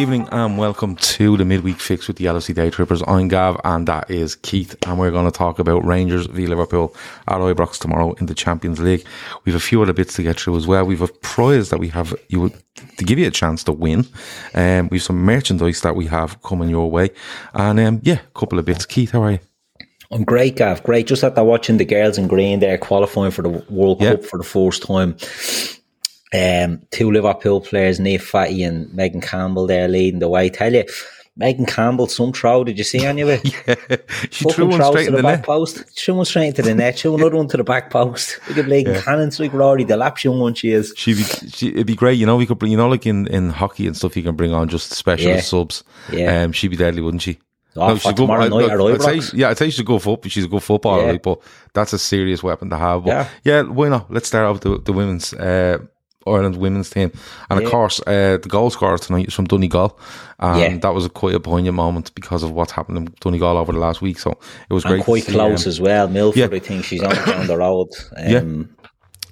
Evening, and welcome to the midweek fix with the LFC Daytrippers. I'm Gav, and that is Keith, and we're going to talk about Rangers v Liverpool at Ibrox tomorrow in the Champions League. We've a few other bits to get through as well. We've a prize that we have you to give you a chance to win. Um, we've some merchandise that we have coming your way, and um, yeah, a couple of bits. Keith, how are you? I'm great, Gav. Great. Just after watching the girls in green there qualifying for the World Yeah. Cup for the first time. Um, two Liverpool players, Niamh Fahey and Megan Campbell there leading the way. Tell you, Megan Campbell, some throw. Did you see any of it? she Fucking threw one straight to the, the back net. post. Threw one straight into the net. Threw another one to the back post. Look at Megan Cannon's like Rory, the laps young one she is. She'd be, she, it'd be great, you know. We could bring, you know, like in, in hockey and stuff, you can bring on just specialist Yeah. subs. Yeah. Um, she'd be deadly, wouldn't she? Oh, for tomorrow night at I'd say, Ibrox. yeah, I'd say she's a good foot, she's a good footballer, Yeah. like, but that's a serious weapon to have. But yeah, Yeah. why not? Let's start off with the, the women's uh, Ireland women's team, and of course, uh, the goal scorer tonight is from Donegal, and Yeah. that was a quite a poignant moment because of what's happened in Donegal over the last week. So it was And great, quite close um, as well. Milford, yeah. I think she's on down the road um, Yeah.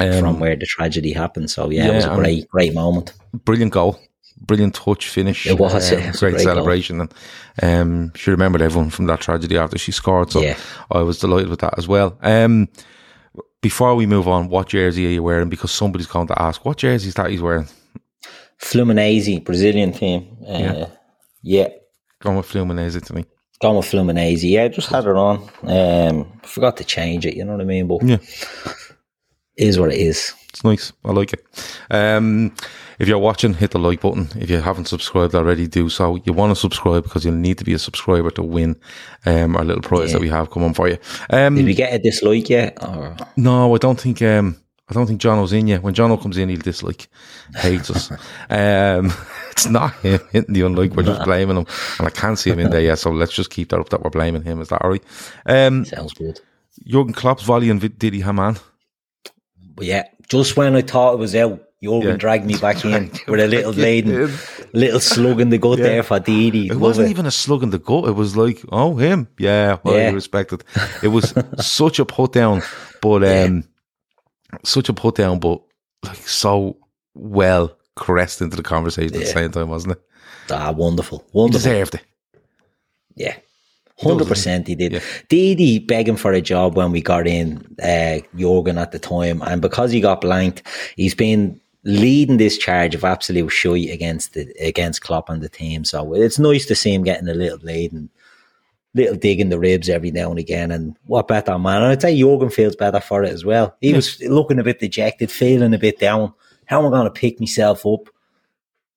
um, from where the tragedy happened. So yeah, Yeah, it was a great, great moment. brilliant goal, brilliant touch finish. It was, yeah, it was a great, great goal. celebration, and um, she remembered everyone from that tragedy after she scored. So Yeah. I was delighted with that as well. Um, before we move on, what jersey are you wearing? Because somebody's going to ask what jersey is that he's wearing. Fluminense, Brazilian team. Uh, Yeah. yeah. Going with Fluminense to me. Gone with Fluminense. Yeah, just had it on. Um, forgot to change it. You know what I mean? But Yeah. is what it is. It's nice. I like it. Um, if you're watching, hit the like button. If you haven't subscribed already, do so. You want to subscribe because you'll need to be a subscriber to win um, our little prize that we have coming for you. Um, Did we get a dislike yet? Or No, I don't think. Um, I don't think Jono's in yet. When Jono comes in, he'll dislike, hates us. Um, it's not him hitting the unlike. We're just blaming him, and I can't see him in there yet. So let's just keep that up. That we're blaming him. Is that all right? Um, sounds good. Jurgen Klopp's volley and Didi Hamann. But yeah, just when I thought it was out, Jurgen Yeah. dragged me back in with a little laden, little slug in the gut there for Didi. It Love wasn't it. even a slug in the gut. It was like, oh, him. Yeah, well, Yeah. you respect it. It was such a put down, but um, such a put down, but like so well caressed into the conversation at the same time, wasn't it? Ah, wonderful, He wonderful. deserved it. Yeah. Hundred percent, he did. Yeah. Didi begging for a job when we got in uh, Jurgen at the time, and because he got blanked, he's been leading this charge of absolute shite against the against Klopp and the team. So it's nice to see him getting a little lead and little dig in the ribs every now and again. And what better man? And I'd say Jurgen feels better for it as well. He was looking a bit dejected, feeling a bit down. How am I going to pick myself up?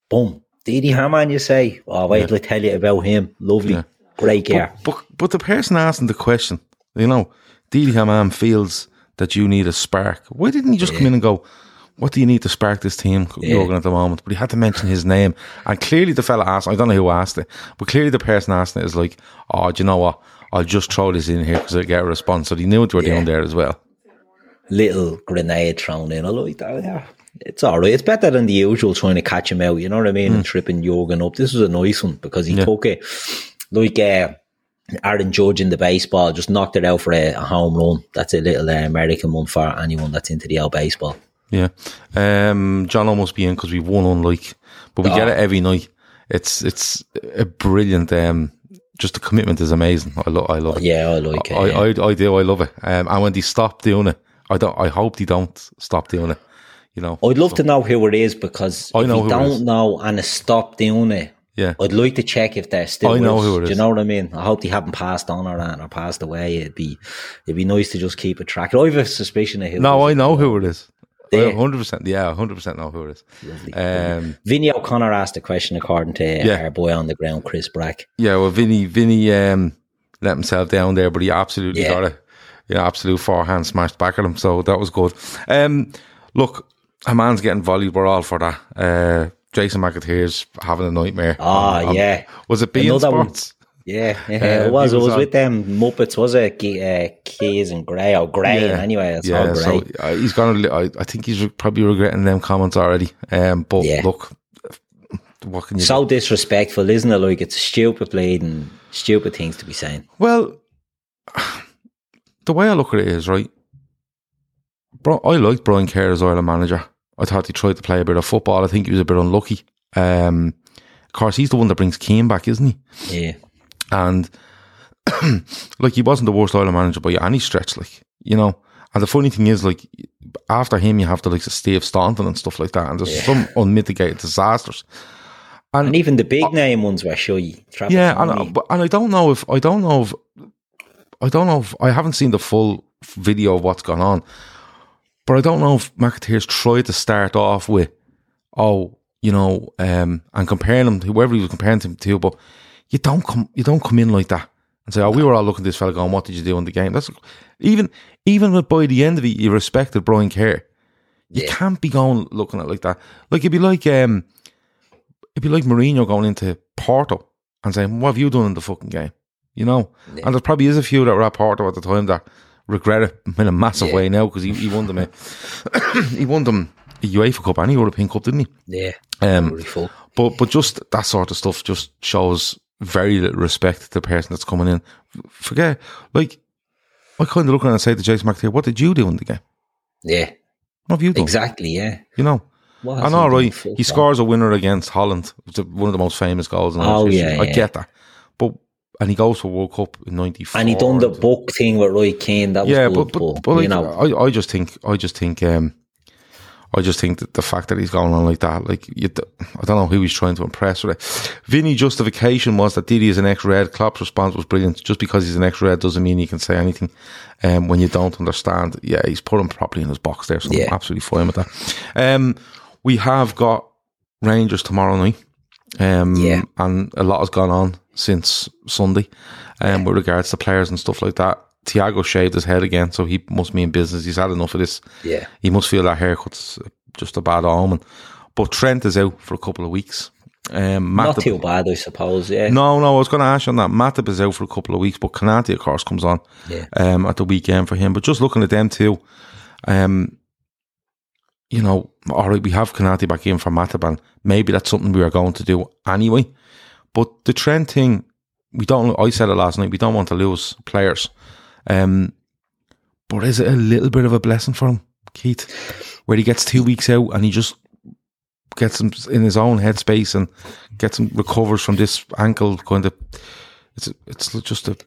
Boom. Didi Hamann, you say? Oh, wait till I tell you about him. Lovely. Yeah. Great gear. But, but the person asking the question, you know, Didi Hamann feels that you need a spark. Why didn't he just come in and go, what do you need to spark this team, Jurgen, at the moment? But he had to mention his name. And clearly the fella asked, I don't know who asked it, but clearly the person asking it is like, oh, do you know what? I'll just throw this in here because I get a response. So he knew what they were doing there as well. little grenade thrown in. I like that. Yeah. It's all right. It's better than the usual trying to catch him out. You know what I mean? And mm. tripping Jurgen up. This was a nice one because he. Yeah. took it like uh, Aaron Judge in the baseball, just knocked it out for a, a home run. That's a little uh, American one for anyone that's into the old baseball. Yeah. Um, John almost be in because we won on like, but we get Ah. it every night. It's, it's a brilliant, um, just the commitment is amazing. I love, I love it. Yeah, I like it. I, yeah. I, I do. I love it. Um, and when they stop doing it, I don't. I hope they don't stop doing it. You know. I'd love to know who it is because I if know you don't know and stopped doing it, Yeah. I'd like to check if they're still. I know us. who it Do you know what I mean? I hope they haven't passed on or that or passed away. It'd be, it'd be nice to just keep a track. I have a suspicion of who. No, I know who it is. Hundred percent. Yeah, hundred percent know who it is. Lovely. Um, Vinny O'Connor asked a question according to Yeah. our boy on the ground, Chris Brack. yeah. Well, Vinny, Vinny, um, let himself down there, but he absolutely Yeah. got a, you know, absolute forehand smashed back at him. So that was good. Um, look, a man's getting volleyed. We're all for that. Uh, Jason McAteer's having a nightmare. Ah, Um, yeah. Was it beIN Sports? Yeah, yeah, it was. It was, with them Muppets, was it? G- uh, Keys and Gray or Gray? Yeah. Anyway, it's yeah, all Gray. So, uh, he's gonna. I, I think he's probably regretting them comments already. Um, but yeah. look, what can you? So do? disrespectful, isn't it? Like it's stupid and stupid things to be saying. Well, the way I look at it is right. Bro, I liked Brian Kerr as Ireland manager. I thought he tried to play a bit of football. I think he was a bit unlucky. Um, of course, he's the one that brings Keane back, isn't he? Yeah. And like he wasn't the worst Ireland manager by any stretch, like you know. And the funny thing is, like after him, you have the likes of Steve Staunton and stuff like that, and there's yeah. some unmitigated disasters. And, and, even the big uh, name ones were show you. Travel. Yeah, and, and I don't know if I don't know if I don't know if I haven't seen the full video of what's gone on, but I don't know if McAteer's tried to start off with, oh, you know, um, and comparing him to whoever he was comparing him to, but you don't come you don't come in like that and say, oh, we were all looking at this fella going, what did you do in the game? That's even even with by the end of it, you respected Brian Kerr. You yeah. can't be going looking at it like that. Like it'd be like um, it'd be like Mourinho going into Porto and saying, "What have you done in the fucking game?" You know, yeah. and there probably is a few that were at Porto at the time that regret it in a massive yeah. way now because he, he won them. A, he won them a UEFA Cup and a European Cup, didn't he? Yeah, um, really But but just that sort of stuff just shows very little respect to the person that's coming in. Forget, like, I kind of look around and say to Jason McAteer, what did you do in the game? Yeah. What have you done? Exactly, yeah. You know? And all right, he scores a winner against Holland, one of the most famous goals in oh, yeah, I get that. And he goes for World Cup in '94. And he done the book thing with Roy Keane. That was yeah, good, but, but, but, like, you know, I, I just think, I just think, um, I just think that the fact that he's going on like that, like, you, I don't know who he's trying to impress with it. Vinny justification was that Didi is an ex-red. Klopp's response was brilliant. Just because he's an ex-red doesn't mean he can say anything. Um, when you don't understand, yeah, he's put him properly in his box there, so yeah. I'm absolutely fine with that. Um, we have got Rangers tomorrow night. Um, yeah. and a lot has gone on since Sunday, um, with regards to players and stuff like that. Thiago shaved his head again, so he must be in business. He's had enough of this. Yeah. He must feel that haircut's just a bad omen. But Trent is out for a couple of weeks. Um, Not too bad, I suppose. Yeah. No, no. I was going to ask you on that. Matip is out for a couple of weeks, but Konaté, of course, comes on. Yeah. Um, at the weekend for him. But just looking at them too, um, you know, all right, we have Konaté back in for Matip, and maybe that's something we are going to do anyway. But the Trent thing, we don't. I said it last night. We don't want to lose players. Um, but is it a little bit of a blessing for him, Keith, where he gets two weeks out and he just gets him in his own headspace and gets him recovers from this ankle kind of. It's it's just a.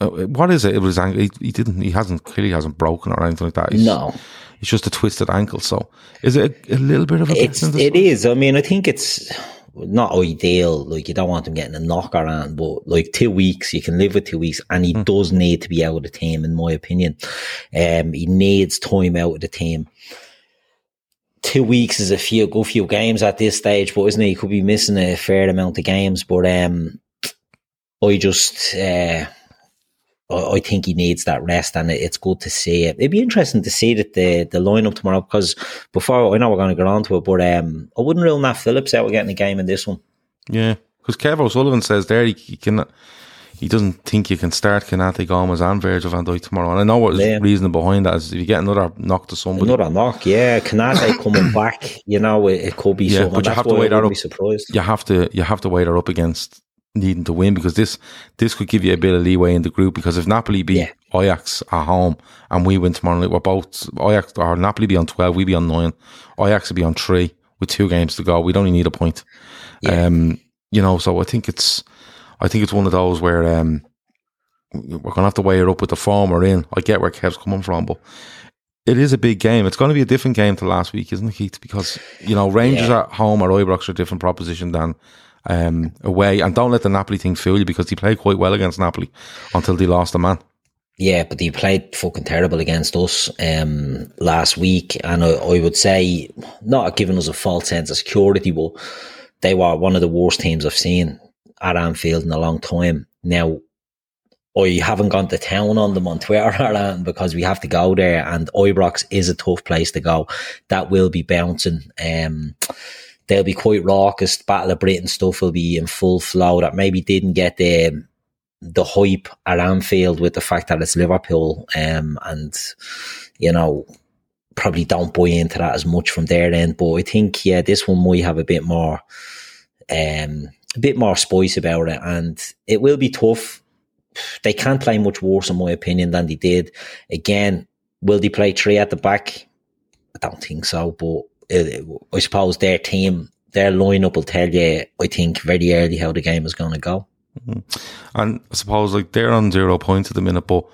Uh, what is it? It was ankle. He, he, didn't. He hasn't clearly hasn't broken or anything like that. He's, no, it's just a twisted ankle. So, is it a, a little bit of a? It's, it is. I mean, I think it's not ideal. Like you don't want him getting a knock around, but like two weeks, you can live with two weeks, and he mm. does need to be out of the team, in my opinion. Um, he needs time out of the team. Two weeks is a few good few games at this stage, but isn't it? He could be missing a fair amount of games, but um, I just uh, I think he needs that rest, and it's good to see it. It'd be interesting to see that the the lineup tomorrow because before I know we're going to get on to it, but um, I wouldn't rule Nat Phillips out of getting a game in this one. Yeah, because Kev O'Sullivan says there he, he can. He doesn't think you can start Konaté Gomez and Virgil van Dijk tomorrow. And I know what the yeah. reason behind that is if you get another knock to somebody. Another knock, yeah. Konaté coming back, you know, it, it could be yeah, something. But you have to wait that up. Surprised. You have to you have to weigh her up against needing to win because this this could give you a bit of leeway in the group because if Napoli beat yeah. Ajax at home and we win tomorrow night, we're both Ajax or Napoli be on twelve, we be on nine, Ajax will be on three with two games to go. We'd only need a point. Yeah. Um, you know, so I think it's I think it's one of those where um, we're gonna have to weigh it up with the form we're in. I get where Kev's coming from, but it is a big game. It's going to be a different game to last week, isn't it, Keith? Because you know Rangers yeah. at home or Ibrox are a different proposition than um, away. And don't let the Napoli thing fool you because he played quite well against Napoli until they lost a man. Yeah, but he played fucking terrible against us um, last week, and I, I, would say not giving us a false sense of security, but they were one of the worst teams I've seen at Anfield in a long time. Now, I haven't gone to town on them on Twitter Ireland because we have to go there, and Ibrox is a tough place to go. That will be bouncing. Um, they'll be quite raucous. Battle of Britain stuff will be in full flow that maybe didn't get the the hype at Anfield with the fact that it's Liverpool, um, and you know probably don't buy into that as much from their end. But I think yeah, this one might have a bit more, um, a bit more spice about it, and it will be tough. They can't play much worse, in my opinion, than they did. Again, will they play three at the back? I don't think so, but I suppose their team, their lineup will tell you. I think very early how the game is going to go. Mm-hmm. And I suppose like they're on zero points at the minute, but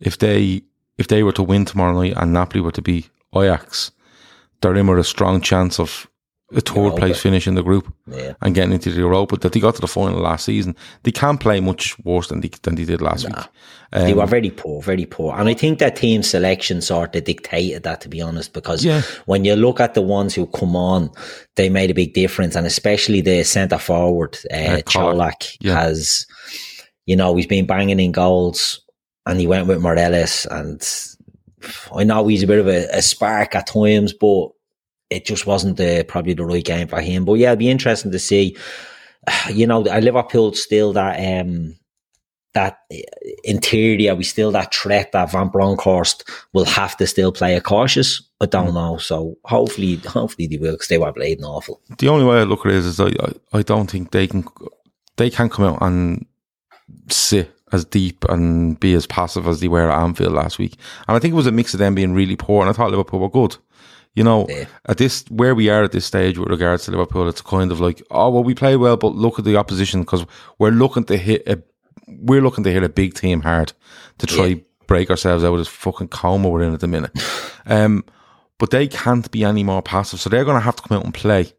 if they if they were to win tomorrow night and Napoli were to be Ajax, they're in with a strong chance of a third Europa. place finish in the group yeah. and getting into the Europa. That they got to the final last season, they can't play much worse than they than they did last nah. week. Um, they were very poor, very poor, and I think that team selection sort of dictated that. To be honest, because yeah. when you look at the ones who come on, they made a big difference, and especially the centre forward, uh, uh, Colak, yeah. has, you know, he's been banging in goals, and he went with Morelos, and I know he's a bit of a, a spark at times, but it just wasn't the, probably the right game for him. But yeah, it'd be interesting to see. You know, Liverpool still that um that in theory are we still that threat that Van Bronckhorst will have to still play a cautious? I don't mm. know. So hopefully, hopefully they will because they were bleeding awful. The only way I look at it is, is I, I, I don't think they can they can come out and sit as deep and be as passive as they were at Anfield last week. And I think it was a mix of them being really poor, and I thought Liverpool were good. You know, yeah. at this where we are at this stage with regards to Liverpool, it's kind of like, oh well, we play well, but look at the opposition because we're looking to hit a, we're looking to hit a big team hard to try yeah. break ourselves out of this fucking coma we're in at the minute. um, but they can't be any more passive, so they're going to have to come out and play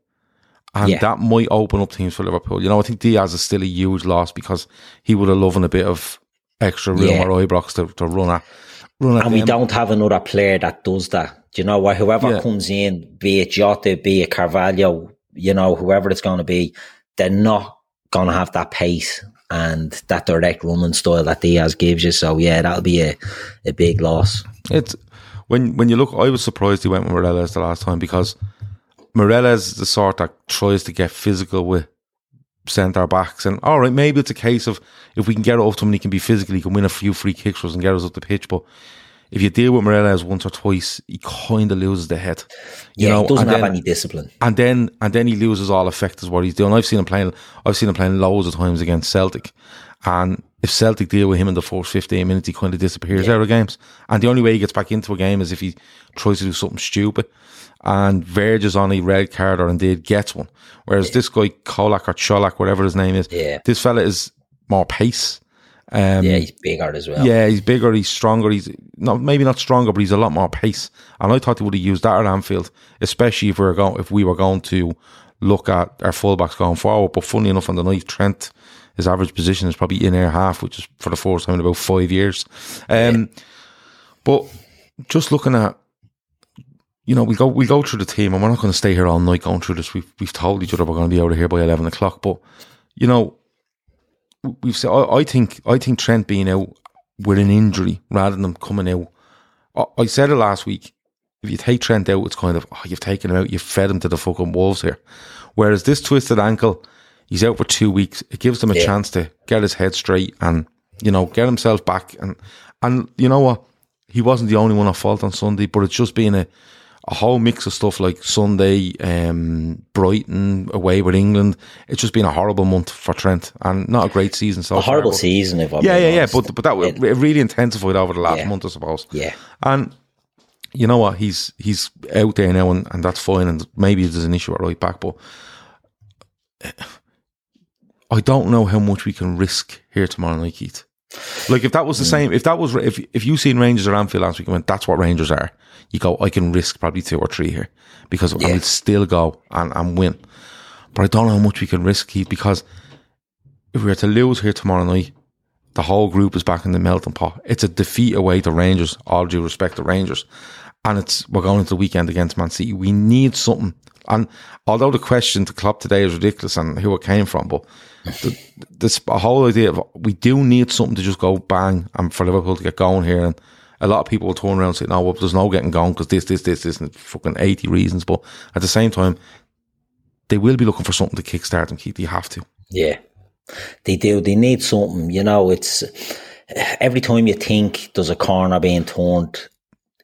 and yeah. that might open up teams for Liverpool. You know, I think Diaz is still a huge loss because he would have loved a bit of extra room yeah. or Ibrox to, to run at. Run and them. we don't have another player that does that. Do you know what? Whoever yeah. comes in, be it Jota, be it Carvalho, you know, whoever it's going to be, they're not going to have that pace and that direct running style that Diaz gives you. So yeah, that'll be a, a big loss. It's when when you look. I was surprised he went with Morelos the last time because Morelos is the sort that tries to get physical with centre backs. And all right, maybe it's a case of if we can get it off to him, he can be physical, he can win a few free kicks for us and get us up the pitch. But if you deal with Morelos once or twice, he kind of loses the head. You yeah, know, he doesn't have then, any discipline. And then and then he loses all effect as what he's doing. I've seen him playing. I've seen him playing loads of times against Celtic, and if Celtic deal with him in the first 15 minutes, he kind of disappears yeah. out of games. And the only way he gets back into a game is if he tries to do something stupid and verges on a red card or indeed gets one. Whereas yeah. this guy, Kolak or Cholak, whatever his name is, yeah. this fella is more pace. Um, yeah, he's bigger as well. Yeah, he's bigger, he's stronger, he's not maybe not stronger, but he's a lot more pace. And I thought he would have used that at Anfield, especially if we were going if we were going to look at our fullbacks going forward. But funny enough on the night, Trent, his average position is probably in air half, which is for the first time in about five years. Um, yeah. but just looking at you know, we go we go through the team, and we're not going to stay here all night going through this. We've we've told each other we're going to be out of here by eleven o'clock. But you know, we've said I, I think I think Trent being out with an injury rather than coming out. I, I, said it last week. If you take Trent out, it's kind of oh, you've taken him out, you've fed him to the fucking wolves here. Whereas this twisted ankle, he's out for two weeks. It gives him a yeah. chance to get his head straight and you know get himself back. And and you know what, he wasn't the only one at fault on Sunday, but it's just being a a whole mix of stuff like Sunday, um, Brighton away with England. It's just been a horrible month for Trent and not a great season so a far, horrible season, if I'm yeah, yeah, honest. yeah. But but that it, it really intensified over the last yeah, month, I suppose. Yeah, and you know what? He's he's out there now, and, and that's fine. And maybe there's an issue at right back, but I don't know how much we can risk here tomorrow night, Keith. Like if that was the mm. same, if that was if if you seen Rangers around Anfield last week and went, that's what Rangers are. You go, I can risk probably two or three here because yeah. I will still go and, and win. But I don't know how much we can risk Keith because if we were to lose here tomorrow night, the whole group is back in the melting pot. It's a defeat away to Rangers, all due respect to Rangers. And it's we're going into the weekend against Man City. We need something. And although the question to Klopp today is ridiculous and who it came from, but the, this whole idea of we do need something to just go bang and for Liverpool to get going here. And a lot of people will turn around and say, no, oh, well, there's no getting going because this, this, this, this, and fucking 80 reasons. But at the same time, they will be looking for something to kickstart and keep. You have to. Yeah. They do. They need something. You know, it's every time you think there's a corner being turned,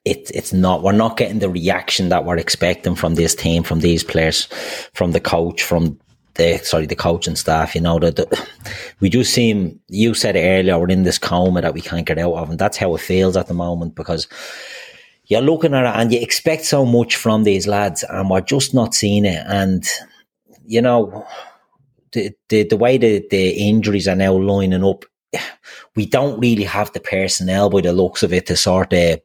it, it's not. We're not getting the reaction that we're expecting from this team, from these players, from the coach, from the sorry the coaching staff. You know that we just seem. You said earlier. We're in this coma that we can't get out of, and that's how it feels at the moment because you're looking at it and you expect so much from these lads, and we're just not seeing it. And you know, the the, the way the, the injuries are now lining up, we don't really have the personnel by the looks of it to sort of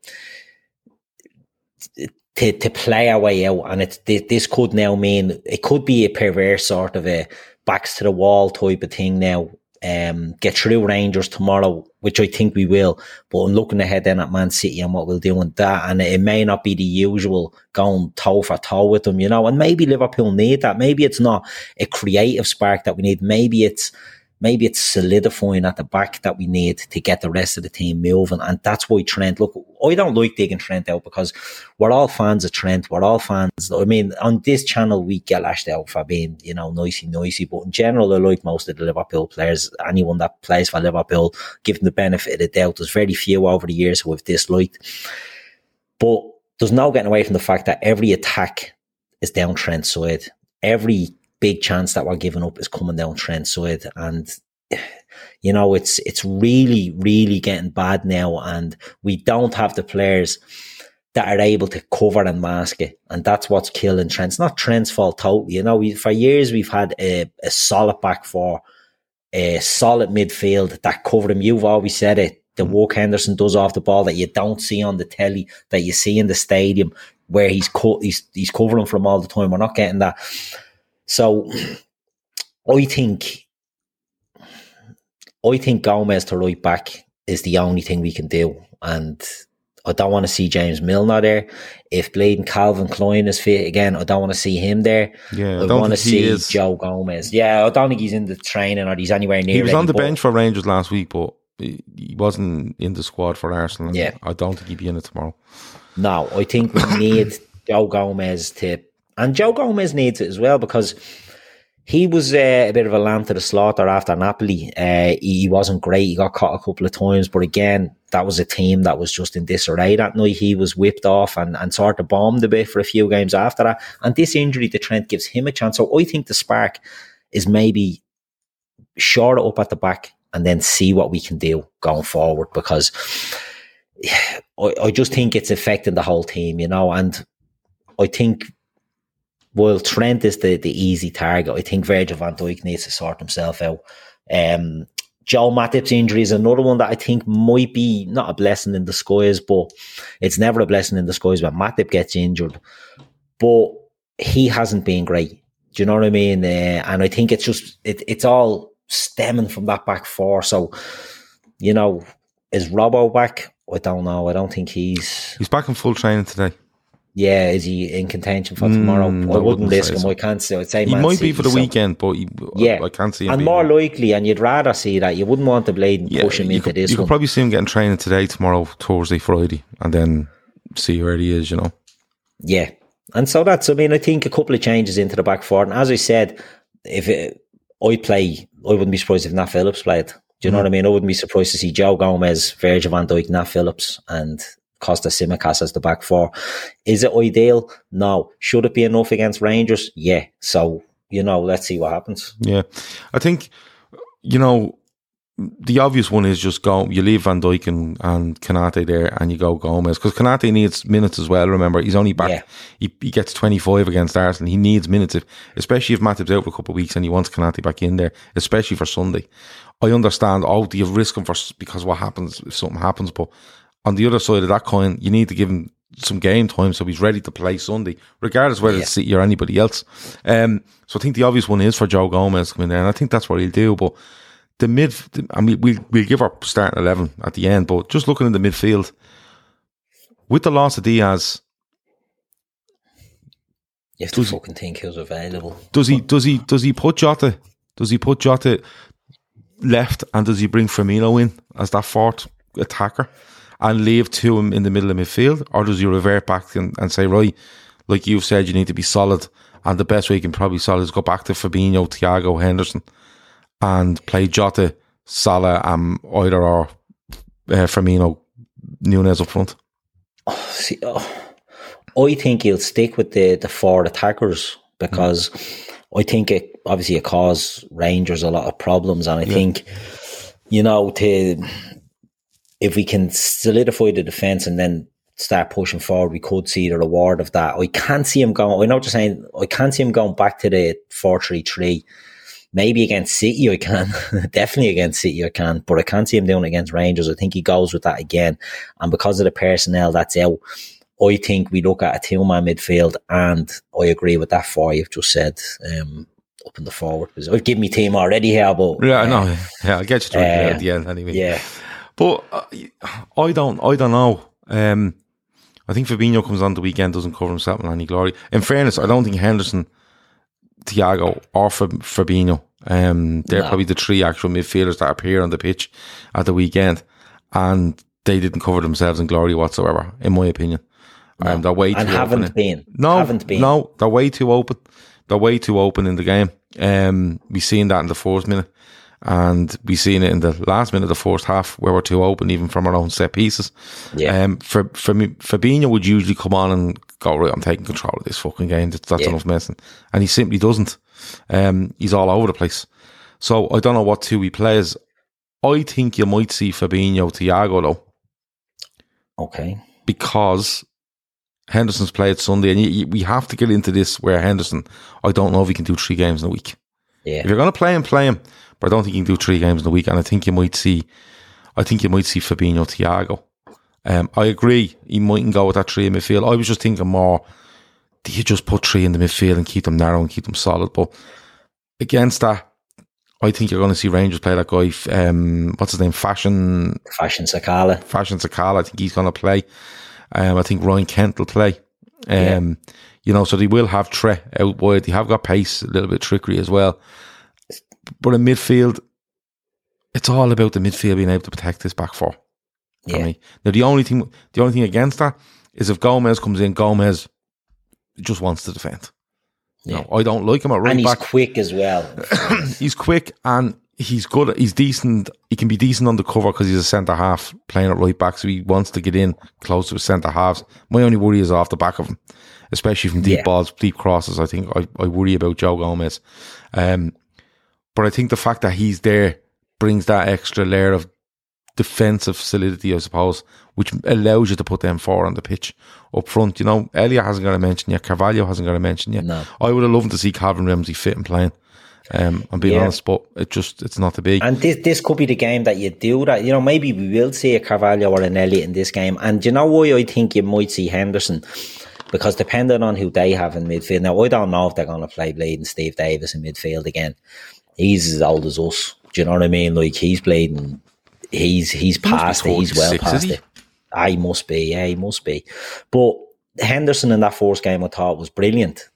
to, to play our way out. And it this could now mean it could be a perverse sort of a backs to the wall type of thing now. Um, get through Rangers tomorrow, which I think we will. But I'm looking ahead then at Man City and what we'll do with that. And it may not be the usual going toe for toe with them, you know. And maybe Liverpool need that. Maybe it's not a creative spark that we need. Maybe it's maybe it's solidifying at the back that we need to get the rest of the team moving. And that's why Trent, look, I don't like taking Trent out because we're all fans of Trent. We're all fans. I mean, on this channel, we get lashed out for being, you know, noisy, noisy. But in general, I like most of the Liverpool players. Anyone that plays for Liverpool, give them the benefit of the doubt. There's very few over the years who have disliked. But there's no getting away from the fact that every attack is down Trent's side. Every big chance that we're giving up is coming down Trent's side. And, you know, it's, it's really, really getting bad now. And we don't have the players that are able to cover and mask it. And that's what's killing Trent. It's not Trent's fault totally. You know, we, for years we've had a, a solid back four, a solid midfield that covered him. You've always said it. The mm. work Henderson does off the ball that you don't see on the telly, that you see in the stadium, where he's co- he's he's covering from all the time. We're not getting that. So I think I think Gomez to right back is the only thing we can do. And I don't want to see James Milner there. If Blade and Calvin Klein is fit again, I don't want to see him there. Yeah, I, I want to see Joe Gomez. Yeah, I don't think he's in the training or he's anywhere near. He was ready, on the bench for Rangers last week, but he wasn't in the squad for Arsenal. Yeah. I don't think he'd be in it tomorrow. No, I think we need Joe Gomez to, and Joe Gomez needs it as well because he was uh, a bit of a lamb to the slaughter after Napoli. Uh, he, he wasn't great. He got caught a couple of times, but again, that was a team that was just in disarray that night. He was whipped off and, and sort of bombed a bit for a few games after that. And this injury to Trent gives him a chance. So I think the spark is maybe short up at the back and then see what we can do going forward because I, I just think it's affecting the whole team, you know, and I think while Trent is the, the easy target, I think Virgil van Dijk needs to sort himself out. Um, Joe Matip's injury is another one that I think might be not a blessing in disguise, but it's never a blessing in disguise when Matip gets injured. But he hasn't been great. Do you know what I mean? Uh, and I think it's just it, it's all stemming from that back four. So, you know, is Robbo back? I don't know. I don't think he's. He's back in full training today. Yeah, is he in contention for tomorrow? Mm, I I wouldn't risk him. so. I can't say. I'd say He Man might City, be for the so- weekend, but he, Yeah, I, can't see him. and more there. likely, and you'd rather see that. You wouldn't want to blade and Yeah, push him into could, this you could probably see him getting training today, tomorrow, Thursday, Friday, and then see where he is. You know. Yeah. And so that's, I mean, I think a couple of changes into the back four. And as I said, if it, I play, I wouldn't be surprised if Nat Phillips played. Do you know what I mean? I wouldn't be surprised to see Joe Gomez, Virgil van Dijk, Nat Phillips, and Kostas Tsimikas as the back four. Is it ideal? No. Should it be enough against Rangers? Yeah. So, you know, let's see what happens. Yeah, I think you know the obvious one is just go. You leave Van Dijk and, and Konaté there, and you go Gomez because Konaté needs minutes as well. Remember, he's only back. Yeah. He, he gets twenty five against Arsenal. He needs minutes, if, especially if Matip's out for a couple of weeks and he wants Konaté back in there, especially for Sunday. I understand. Oh, do you risk him for because what happens if something happens? But on the other side of that coin, you need to give him some game time so he's ready to play Sunday, regardless whether it's City or anybody else. Um, so I think the obvious one is for Joe Gomez coming there, and I think that's what he'll do. But the mid, I mean, we'll, we'll give our starting 11 at the end, but just looking in the midfield, with the loss of Diaz, You have to fucking think who's available. does he, does he, does he put Jota, does he put Jota left and does he bring Firmino in as that fourth attacker and leave two in the middle of midfield? Or does he revert back and, and say, right, like you've said, you need to be solid and the best way you can probably solid is go back to Fabinho, Thiago, Henderson and play Jota, Salah, and either or uh, Firmino, Nunez up front? See, oh, I think he'll stick with the the four attackers because mm. I think it obviously it caused Rangers a lot of problems, and I yeah. think you know to if we can solidify the defense and then start pushing forward, we could see the reward of that. I can't see him going. I know what you're saying. I can't see him going back to the four three three. Maybe against City, I can. Definitely against City, I can. But I can't see him doing it against Rangers. I think he goes with that again. And because of the personnel that's out, I think we look at a two man midfield, and I agree with that four you've just said. Um, up in the forward because I've given me team already here, but yeah, I know. Uh, yeah, I'll get you to uh, at the end anyway. Yeah, but uh, I don't, I don't know. Um, I think Fabinho comes on the weekend, doesn't cover himself in any glory. In fairness, I don't think Henderson, Thiago, or Fabinho, um, they're no. probably the three actual midfielders that appear on the pitch at the weekend, and they didn't cover themselves in glory whatsoever, in my opinion. No. Um, they're way too and haven't open. been. No, haven't been. No, they're way too open. They're way too open in the game. Um, we seen that in the fourth minute. And we've seen it in the last minute of the first half where we're too open, even from our own set pieces. Yeah. Um, for for me, Fabinho would usually come on and go right. I'm taking control of this fucking game. That's, that's yeah. enough messing, and he simply doesn't. Um, he's all over the place. So I don't know what two he plays. I think you might see Fabinho Thiago though. Okay. Because Henderson's played Sunday, and you, you, we have to get into this where Henderson. I don't know if he can do three games in a week. Yeah. If you're going to play him, play him. But I don't think you can do three games in a week. And I think you might see, I think you might see Fabinho, Thiago. Um, I agree. He mightn't go with that three in midfield. I was just thinking more. Do you just put three in the midfield and keep them narrow and keep them solid? But against that, I think you're going to see Rangers play that guy. Um, what's his name? Fashion. Fashion Sakala. Fashion Sakala. I think he's going to play. Um, I think Ryan Kent will play. Um, yeah. You know, so they will have Tre out wide. They have got pace, a little bit trickery as well. But in midfield, it's all about the midfield being able to protect this back four. Yeah. Me. Now the only thing, the only thing against that is if Gomez comes in, Gomez just wants to defend. Yeah. No, I don't like him at right and he's back. quick as well. he's quick and he's good. He's decent. He can be decent on the cover because he's a centre half playing at right back. So he wants to get in close to his centre halves. My only worry is off the back of him, especially from deep yeah. balls, deep crosses. I think I, I worry about Joe Gomez. Um, but I think the fact that he's there brings that extra layer of defensive solidity, I suppose, which allows you to put them four on the pitch up front. You know, Elliot hasn't got a mention yet. Carvalho hasn't got a mention yet. No. I would have loved to see Calvin Ramsay fit and playing. Um, I'm being yeah. honest, but it just it's not to be. And this this could be the game that you do that. You know, maybe we will see a Carvalho or an Elliot in this game. And you know why I think you might see Henderson? Because depending on who they have in midfield, now I don't know if they're going to play Blade and Steve Davis in midfield again he's as old as us. Do you know what I mean? Like he's played and he's he's past it. He's well past it. I must be. Yeah, he must be. But Henderson in that first game, I thought was brilliant.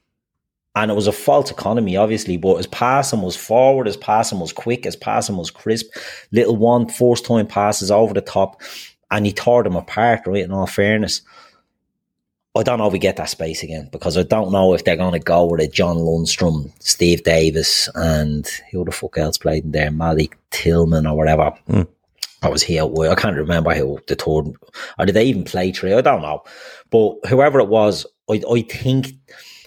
And it was a false economy, obviously, but his passing was forward, his passing was quick, his passing was crisp. Little one, first time passes over the top, and he tore them apart, right? In all fairness. I don't know if we get that space again because I don't know if they're going to go with a John Lundstram, Steve Davis, and who the fuck else played in there? Malik Tillman or whatever. Mm. I was here. I can't remember who the third, or did they even play three? I don't know. But whoever it was, I, I think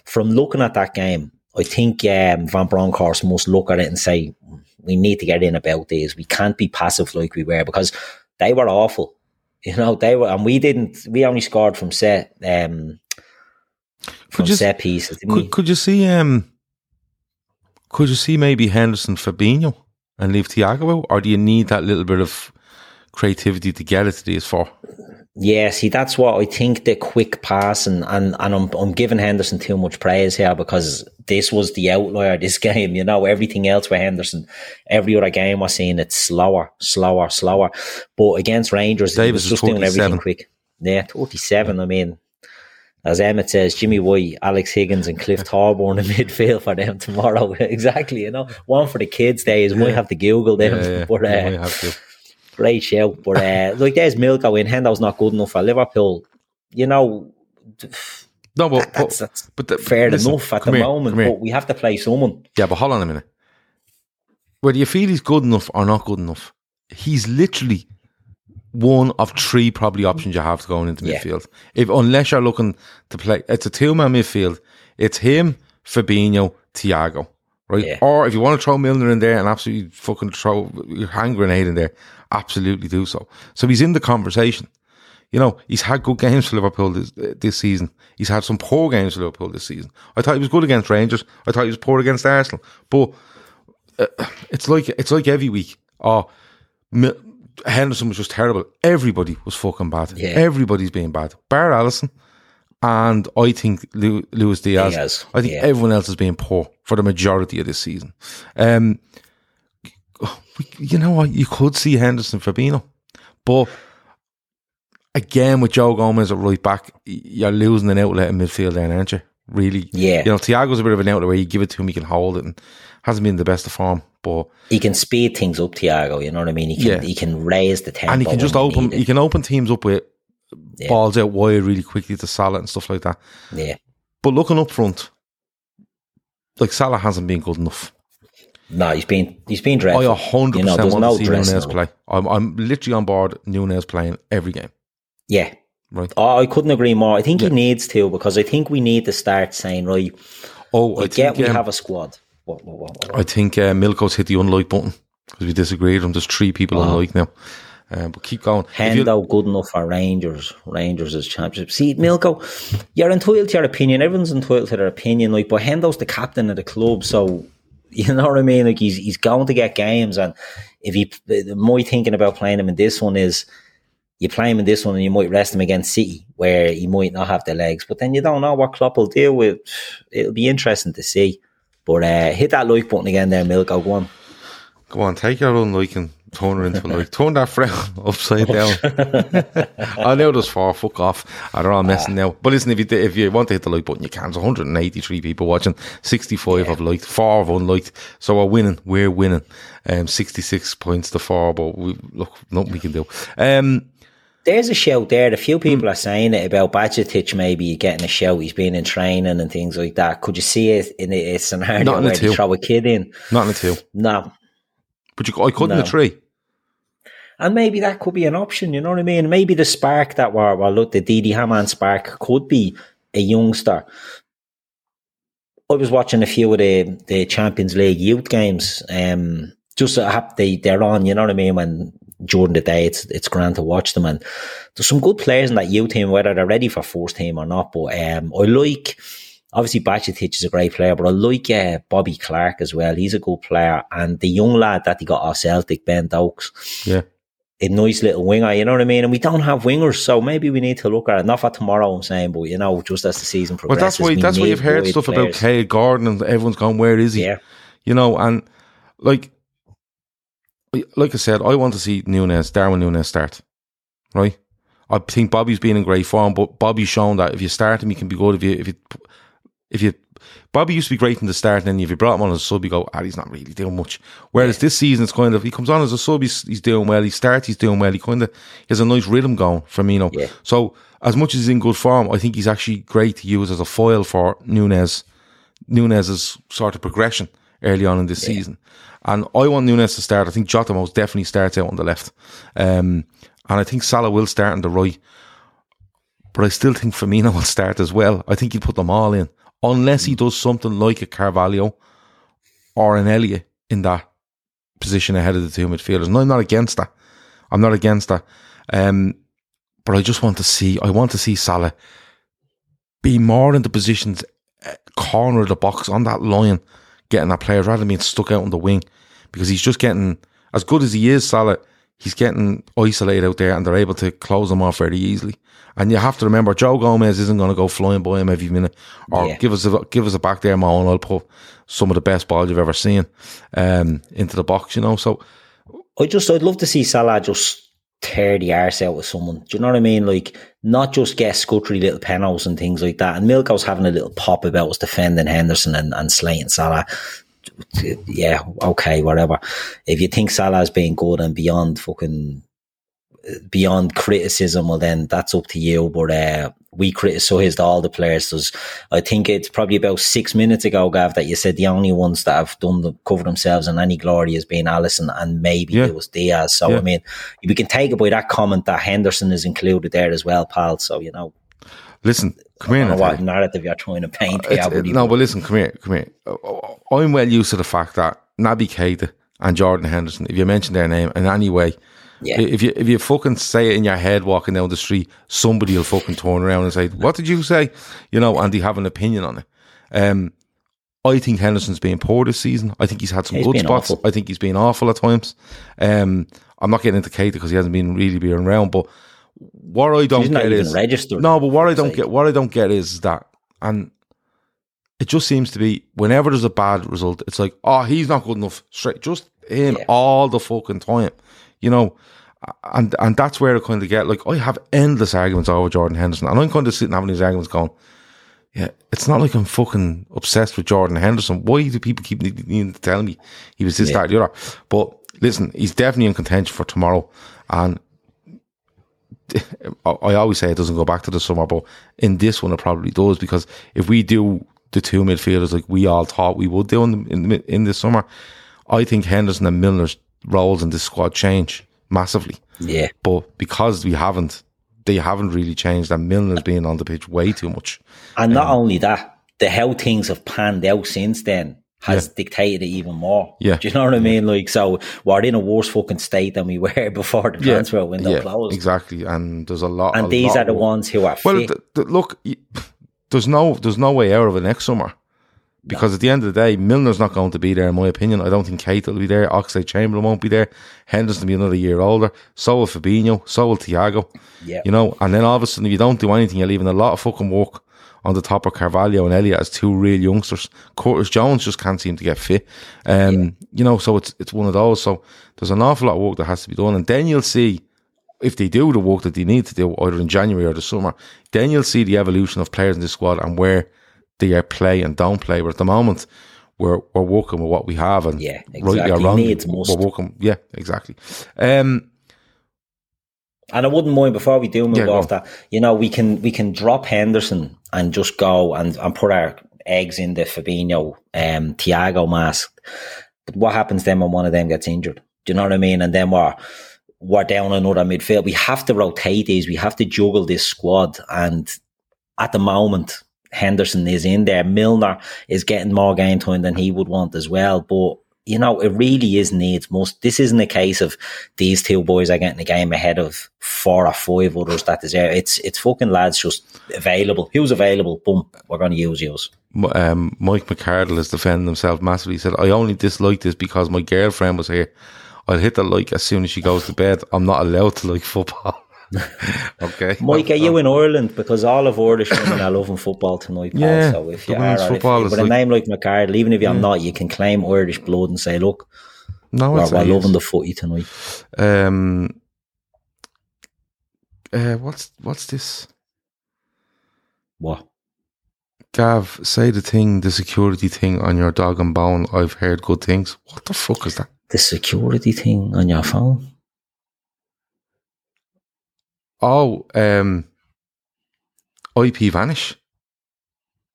from looking at that game, I think um, Van Bronckhorst must look at it and say, we need to get in about this. We can't be passive like we were because they were awful. You know, they were, and we didn't. We only scored from set, um, from could you, set pieces. Could, could, you see? Um, could you see maybe Henderson, Fabinho, and leave Thiago out, or do you need that little bit of creativity to get it to these four? Yeah, see, that's what I think the quick pass and, and, and I'm, I'm giving Henderson too much praise here because this was the outlier, this game, you know, everything else with Henderson, every other game was seeing it slower, slower, slower. But against Rangers, Davis was just doing everything quick. Yeah, 37. I mean, as Emmett says, Jimmy White, Alex Higgins, and Cliff Thorburn in midfield for them tomorrow. exactly, you know, one for the kids' days. Yeah. Might have to Google them, yeah, yeah. but uh, great show. But uh, like there's Milko in. Hendo's not good enough for Liverpool. You know, no, but that's, that's but the, fair listen, enough at the here, moment. But we have to play someone. Yeah, but hold on a minute. whether you feel he's good enough or not good enough, he's literally one of three probably options you have to go into Yeah. midfield. If unless you're looking to play, it's a two man midfield. It's him, Fabinho, Thiago, right? Yeah. Or if you want to throw Milner in there and absolutely fucking throw your hand grenade in there, absolutely do so. So he's in the conversation. You know, he's had good games for Liverpool this, this season. He's had some poor games for Liverpool this season. I thought he was good against Rangers. I thought he was poor against Arsenal. But uh, it's like it's like every week. Oh, Henderson was just terrible. Everybody was fucking bad. Yeah. Everybody's being bad. Bar Alisson and I think Lu- Luis Diaz. Diaz, I think yeah. everyone else has been poor for the majority of this season. Um, you know what? You could see Henderson Fabinho, but again with Joe Gomez at right back, you're losing an outlet in midfield, then, aren't you? Really? Yeah. You know, Thiago's a bit of an outlet where you give it to him, he can hold it, and hasn't been the best of form, but He can speed things up, Thiago. You know what I mean? He can Yeah. he can raise the tempo. and he can just open, he can open teams up with Yeah. balls out wide really quickly to Salah and stuff like that. Yeah. But looking up front, like Salah hasn't been good enough. No, he's been he's been I dreadful. hundred You know, percent there's want no to see Nunez play. I'm, I'm literally on board Nunez playing every game. Yeah. Right. Oh, I couldn't agree more. I think Yeah. he needs to because I think we need to start saying, right, Oh, I I get think, we um, have a squad. What, what, what? I think uh, Milko's hit the unlike button because we disagreed. And there's three people Oh. unlike now. Um, but keep going. Hendo good enough for Rangers. Rangers as championship. See, Milko, you're entitled to your opinion. Everyone's entitled to their opinion. Like, but Hendo's the captain of the club, so You know what I mean? Like he's he's going to get games, and if you my thinking about playing him in this one is you play him in this one and you might rest him against City, where he might not have the legs. But then you don't know what Klopp will deal with. It'll be interesting to see. But uh, hit that like button again there, Milk. I'll go on. Go on, take your own liking. 220 like that fret upside down. I know there's far. Fuck off. I don't know. I'm messing ah. now. But listen, if you if you want to hit the like button, you can. There's 183 people watching. 65 yeah. have liked. Four have unliked. So we're winning. We're winning. Um, 66 points to four. But we look, nothing we can do. Um, there's a shout there. A few people hmm. are saying it about Bajcetic maybe getting a shout. He's been in training and things like that. Could you see it in a scenario Not in where the throw a kid in? Not in two. No, but you, I couldn't No. the three. And maybe that could be an option, you know what I mean? Maybe the spark that were, well, look, the Didi Hamann spark could be a youngster. I was watching a few of the, the Champions League youth games. Um, just so they, they're on, you know what I mean? When during the day, it's, it's grand to watch them. And there's some good players in that youth team, whether they're ready for first team or not. But, um, I like, obviously Bajcetic is a great player, but I like, uh, Bobby Clark as well. He's a good player. And the young lad that they got off Celtic, Ben Dokes, Yeah. a nice little winger, you know what I mean? And we don't have wingers, so maybe we need to look at it. Not for tomorrow, I'm saying, but you know, just as the season Well, progresses. that's why we that's why you've heard stuff about players. Kaide Gordon and everyone's gone, where is he? Yeah, You know, and like like I said, I want to see Nunez, Darwin Nunez start. Right? I think Bobby's been in great form, but Bobby's shown that if you start him, he can be good. If you if you if you Bobby used to be great in the start, and then if you brought him on as a sub, you go, ah, he's not really doing much. Whereas this season, it's kind of he comes on as a sub, he's, he's doing well. He starts, he's doing well. He kind of he has a nice rhythm going. for Firmino. Yeah. So as much as he's in good form, I think he's actually great to use as a foil for Nunez. Nunez' sort of progression early on in this season. And I want Nunez to start. I think Jota most definitely starts out on the left. Um, and I think Salah will start on the right. But I still think Firmino will start as well. I think he'll put them all in. Unless he does something like a Carvalho or an Elliot in that position ahead of the two midfielders. And I'm not against that. I'm not against that. Um, but I just want to see, I want to see Salah be more in the positions uh, corner of the box on that line, getting that player rather than being stuck out on the wing because he's just getting as good as he is. Salah, he's getting isolated out there, and they're able to close him off very easily. And you have to remember, Joe Gomez isn't going to go flying by him every minute, or Yeah. give us a give us a back there, Mo, and I'll put some of the best balls you've ever seen um, into the box. You know, so I just I'd love to see Salah just tear the arse out with someone. Do you know what I mean? Like not just get scuttery little penalties and things like that. And Milko's having a little pop about us defending Henderson and, and slating Salah. Yeah, okay, whatever. If you think Salah's being good and beyond fucking beyond criticism, well then that's up to you. But uh, we criticised all the players. There's, I think it's probably about six minutes ago, Gav, that you said the only ones that have done the, cover themselves in any glory has been Alisson and maybe Yeah. it was Diaz. So Yeah. I mean, we can take it by that comment that Henderson is included there as well, pal. So you know, Listen, come I here. now, what narrative you're trying to paint here. it- no, but- but listen, come here, come here. Uh, I'm well used to the fact that Naby Keita and Jordan Henderson, if you mention their name in any way, Yeah. if you if you fucking say it in your head walking down the street, somebody will fucking turn around and say, "What did you say?" You know, and they have an opinion on it. Um, I think Henderson's been poor this season. I think he's had some He's good spots. awful. I think he's been awful at times. Um, I'm not getting into Keita because he hasn't been really being around, but what I don't get even is registered. no, but what I don't get, what I don't get is that, and it just seems to be whenever there's a bad result, it's like, oh, he's not good enough. Straight, just him Yeah. all the fucking time, you know. And and that's where I kind of get like I have endless arguments over Jordan Henderson, and I'm kind of sitting having these arguments going, yeah, it's not like I'm fucking obsessed with Jordan Henderson. Why do people keep need- needing to tell me he was this, Yeah. that, the other? But listen, he's definitely in contention for tomorrow, and I always say it doesn't go back to the summer, but in this one it probably does because if we do the two midfielders like we all thought we would do in the, in, the, in this summer, I think Henderson and Milner's roles in this squad change massively. yeah, But because we haven't, they haven't really changed, and Milner's been on the pitch way too much. and not um, only that, the how things have panned out since then has dictated it even more. Yeah. do you know what I mean? Like, so we're in a worse fucking state than we were before the transfer window yeah, closed. exactly. And there's a lot. And a these lot are the ones who are Well, fit. th- th- look, there's no there's no way out of it next summer because at the end of the day, Milner's not going to be there. In my opinion, I don't think Keita will be there. Oxlade-Chamberlain won't be there. Henderson will be another year older. So will Fabinho. So will Thiago. Yeah. you know. And then all of a sudden, if you don't do anything, you're leaving a lot of fucking work on the top of Carvalho and Elliott as two real youngsters. Curtis Jones just can't seem to get fit. Um, you know, so it's it's one of those. So there's an awful lot of work that has to be done, and then you'll see if they do the work that they need to do, either in January or the summer, then you'll see the evolution of players in the squad and where they are play and don't play. But at the moment, we're we're working with what we have, and Yeah, rightly or exactly. wrongly, Needs we're working. Yeah, exactly. Um, And I wouldn't mind before we do move Yeah, off that, you know, we can we can drop Henderson and just go and, and put our eggs in the Fabinho um Thiago mask. But what happens then when one of them gets injured? Do you know what I mean? And then we're we're down another midfield. We have to rotate these, we have to juggle this squad. And at the moment, Henderson is in there. Milner is getting more game time than he would want as well. But you know, it really is needs most. This isn't a case of these two boys are getting the game ahead of four or five others that is there. It's it's fucking lads just available. Who's available? Boom, we're going to use yours. Um, Mike McCardle is defending himself massively. He said, I only dislike this because my girlfriend was here. I'll hit the like as soon as she goes to bed. I'm not allowed to like football. okay. Mike, are you in Ireland? Because all of Irish women are loving football tonight, pal. Yeah, so if you are, football you, with a name like McCardle, even if you're not, you can claim Irish blood and say, look, No, we're, we're loving the footy tonight. Um, uh, what's what's this? What? Gav, say the thing, the security thing on your dog and bone. I've heard good things. What the fuck is that? The security thing on your phone? Oh, um, IP vanish.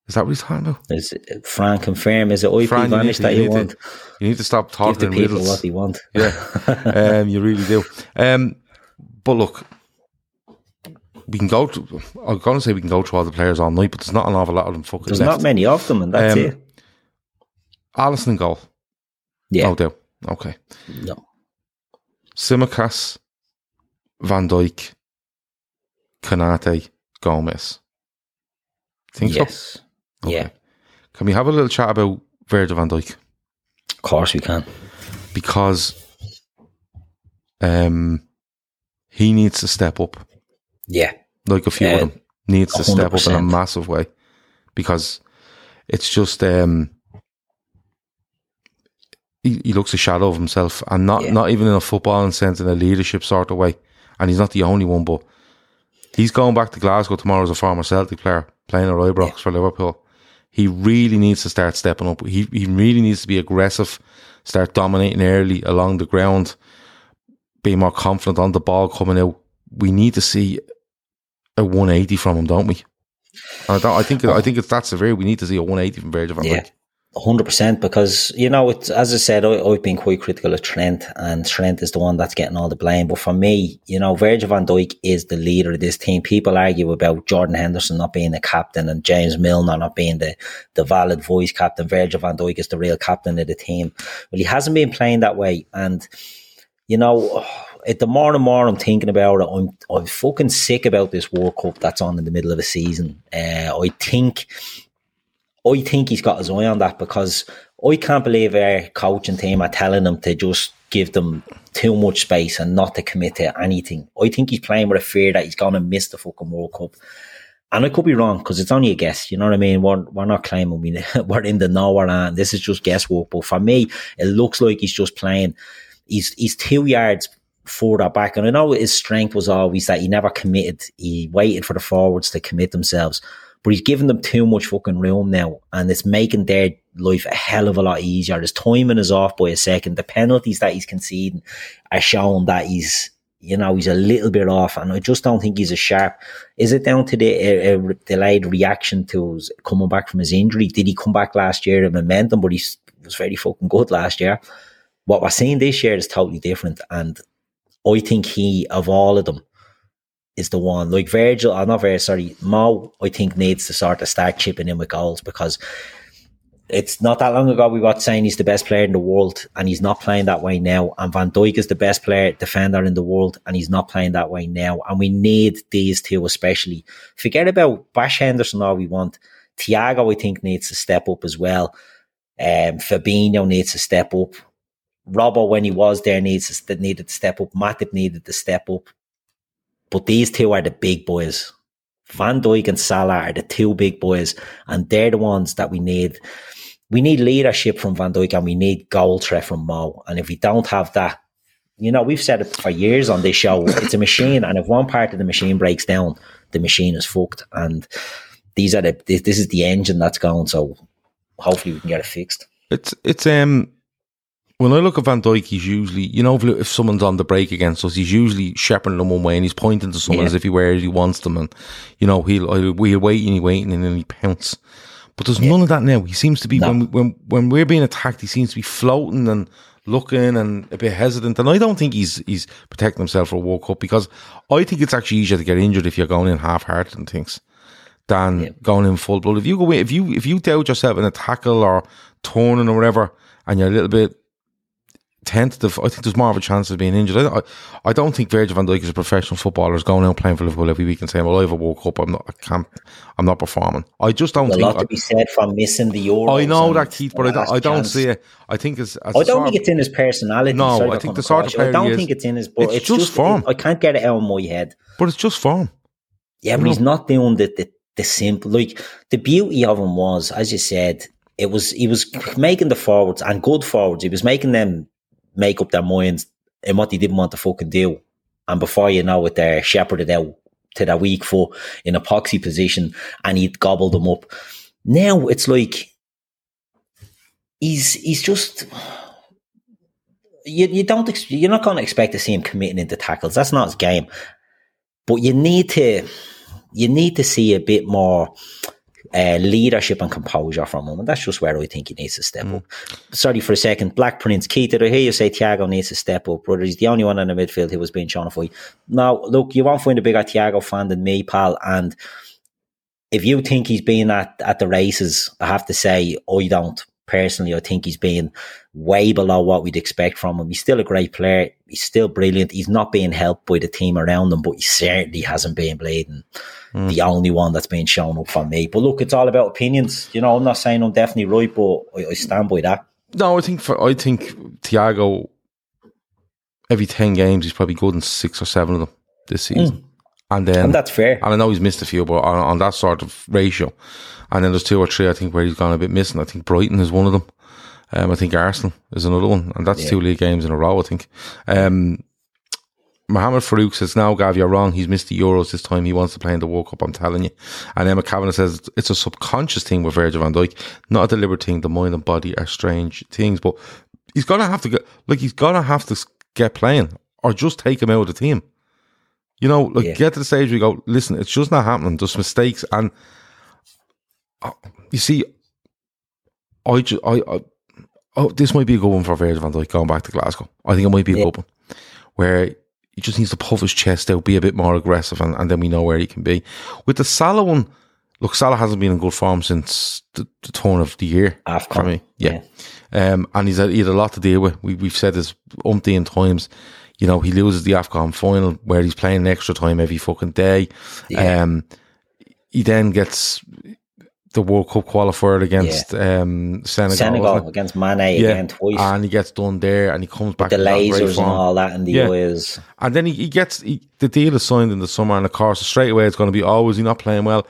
Is that what he's talking about? Is it, Fran, confirm, is it IP Fran, you need vanish to- that you you, need to- want? You need to stop talking Give the people riddles. what they want. Yeah, um, you really do. Um, but look, we can go. To, I'm going to say we can go through all the players all night, but there's not an awful lot of them fucking There's left. not many of them, and that's Um, it. Alisson goal. Yeah. No doubt. Okay. No. Tsimikas, Van Dijk, Konaté, Gomez. Think so? yes. Yeah. Can we have a little chat about Virgil van Dijk? Of course we can. Because um, he needs to step up. Yeah. like a few Yeah, of them needs to step up in a massive way because it's just um he, he looks a shadow of himself and not Yeah. not even in a footballing sense in a leadership sort of way and he's not the only one but he's going back to Glasgow tomorrow as a former Celtic player playing at Ibrox for Liverpool he really needs to start stepping up he, he really needs to be aggressive start dominating early along the ground be more confident on the ball coming out we need to see a 180 from him, don't we? I, don't, I think I think it's that severe. We need to see a 180 from Virgil van Dijk. Yeah. Hundred percent, because you know, it's as I said, I, have been quite critical of Trent, and Trent is the one that's getting all the blame. But for me, you know, Virgil van Dijk is the leader of this team. People argue about Jordan Henderson not being the captain and James Milner not being the the valid voice captain. Virgil van Dijk is the real captain of the team. Well, he hasn't been playing that way, and you know, at the more and more I'm thinking about it, I'm I'm fucking sick about this World Cup that's on in the middle of the season. Uh, I think I think he's got his eye on that because I can't believe our coaching team are telling him to just give them too much space and not to commit to anything. I think he's playing with a fear that he's going to miss the fucking World Cup. And I could be wrong because it's only a guess. You know what I mean? We're, we're not claiming we, we're in the nowhere and this is just guesswork. But for me, it looks like he's just playing. He's, he's two yards further back. And I know his strength was always that he never committed. He waited for the forwards to commit themselves but he's given them too much fucking room now, and it's making their life a hell of a lot easier. His timing is off by a second. The penalties that he's conceding are showing that he's, you know, he's a little bit off, and I just don't think he's as sharp. Is it down to the uh, uh, delayed reaction to his coming back from his injury? Did he come back last year in momentum, but he was very fucking good last year? What we're seeing this year is totally different, and I think he, of all of them, is the one. Like Virgil, I'm not very sorry, Mo, I think needs to sort of start chipping in with goals because it's not that long ago we were saying he's the best player in the world and he's not playing that way now. And Van Dijk is the best player, defender in the world and he's not playing that way now. And we need these two especially. Forget about Bash Henderson all we want. Thiago, I think, needs to step up as well. Um, Fabinho needs to step up. Robbo, when he was there, needs to, needed to step up. Matip needed to step up. But these two are the big boys. Van Dijk and Salah are the two big boys, and they're the ones that we need. We need leadership from Van Dijk and we need goal threat from Mo. And if we don't have that, you know, we've said it for years on this show. It's a machine, and if one part of the machine breaks down, the machine is fucked. And these are the this, is the engine that's going. So hopefully we can get it fixed. It's it's um when I look at Van Dijk, he's usually, you know, if, if, someone's on the break against us, he's usually shepherding them one way and he's pointing to someone yeah. as if he where he wants them, and you know, he'll he'll, he'll wait and he waiting and then he pounce. But there's yeah. none of that now. He seems to be no. when when when we're being attacked, he seems to be floating and looking and a bit hesitant. And I don't think he's he's protecting himself for a World Cup because I think it's actually easier to get injured if you're going in half hearted and things than yeah. going in full blood. If you go in, if you if you doubt yourself in a tackle or turning or whatever, and you're a little bit tentative. I think there's more of a chance of being injured. I, I don't think Virgil van Dijk is a professional footballer is going out playing for Liverpool every week and saying, "Well, I have a World Cup. I'm not. I can't. I'm not performing." I just don't. There's think, a lot to be said from missing the Euro. I know that, Keith, but I don't, I don't see it. I think it's. I don't think it's in his personality. No, Sorry I think the sort of player I don't think it's in his. But it's, it's just, just, form. It, I can't get it out of my head. But it's just form. Yeah, but he's not doing the, the the simple. Like the beauty of him was, as you said, it was he was making the forwards and good forwards. He was making them make up their minds in what they didn't want to fucking do. And before you know it, they're shepherded out to their weak foot in a poxy position and he'd gobble them up. Now it's like he's he's just you you don't you're not going to expect to see him committing into tackles. That's not his game. But you need to you need to see a bit more uh, leadership and composure from him. And that's just where I think he needs to step mm. up. Sorry for a second. Black Prince, Keith, did I hear you say Thiago needs to step up, brother? He's the only one in the midfield who was being shown off. Now, look, you won't find a bigger Thiago fan than me, pal. And if you think he's been at, at the races, I have to say, I don't. Personally, I think he's been way below what we'd expect from him. He's still a great player. He's still brilliant. He's not being helped by the team around him, but he certainly hasn't been bleeding mm. the only one that's been shown up for me. But look, it's all about opinions. You know, I'm not saying I'm definitely right, but I, I stand by that. No, I think for I think Thiago every ten games he's probably good in six or seven of them this season. Mm. And then and that's fair. And I know he's missed a few, but on, on, that sort of ratio. And then there's two or three I think where he's gone a bit missing. I think Brighton is one of them. Um, I think Arsenal is another one, and that's yeah. two league games in a row. I think. Um, Mohamed Farouk says, now, Gav, you're wrong. He's missed the Euros this time. He wants to play in the World Cup, I'm telling you. And Emma Kavanagh says, it's a subconscious thing with Virgil van Dijk, not a deliberate thing. The mind and body are strange things. But he's going to have to get, like, he's going to have to get playing or just take him out of the team. You know, like, yeah. get to the stage where you go, listen, it's just not happening. There's mistakes. And uh, you see, I, I, I oh, this might be a good one for Virgil van Dijk going back to Glasgow. I think it might be a Yeah. good one where he just needs to puff his chest out, be a bit more aggressive, and, and then we know where he can be. With the Salah one, look, Salah hasn't been in good form since the, the turn of the year AFCON, for me. Yeah. Um, and he's had, he had a lot to deal with. We, we've said this umpteen times. You know, he loses the AFCON final where he's playing an extra time every fucking day. Yeah. Um, he then gets the World Cup qualifier against um, Senegal. Senegal against Mane again twice. and he gets done there, and he comes back the to great lasers and all that and the Yeah. eyes. And then he, he gets he, the deal is signed in the summer, and of course, straight away it's going to be, oh, is he not playing well?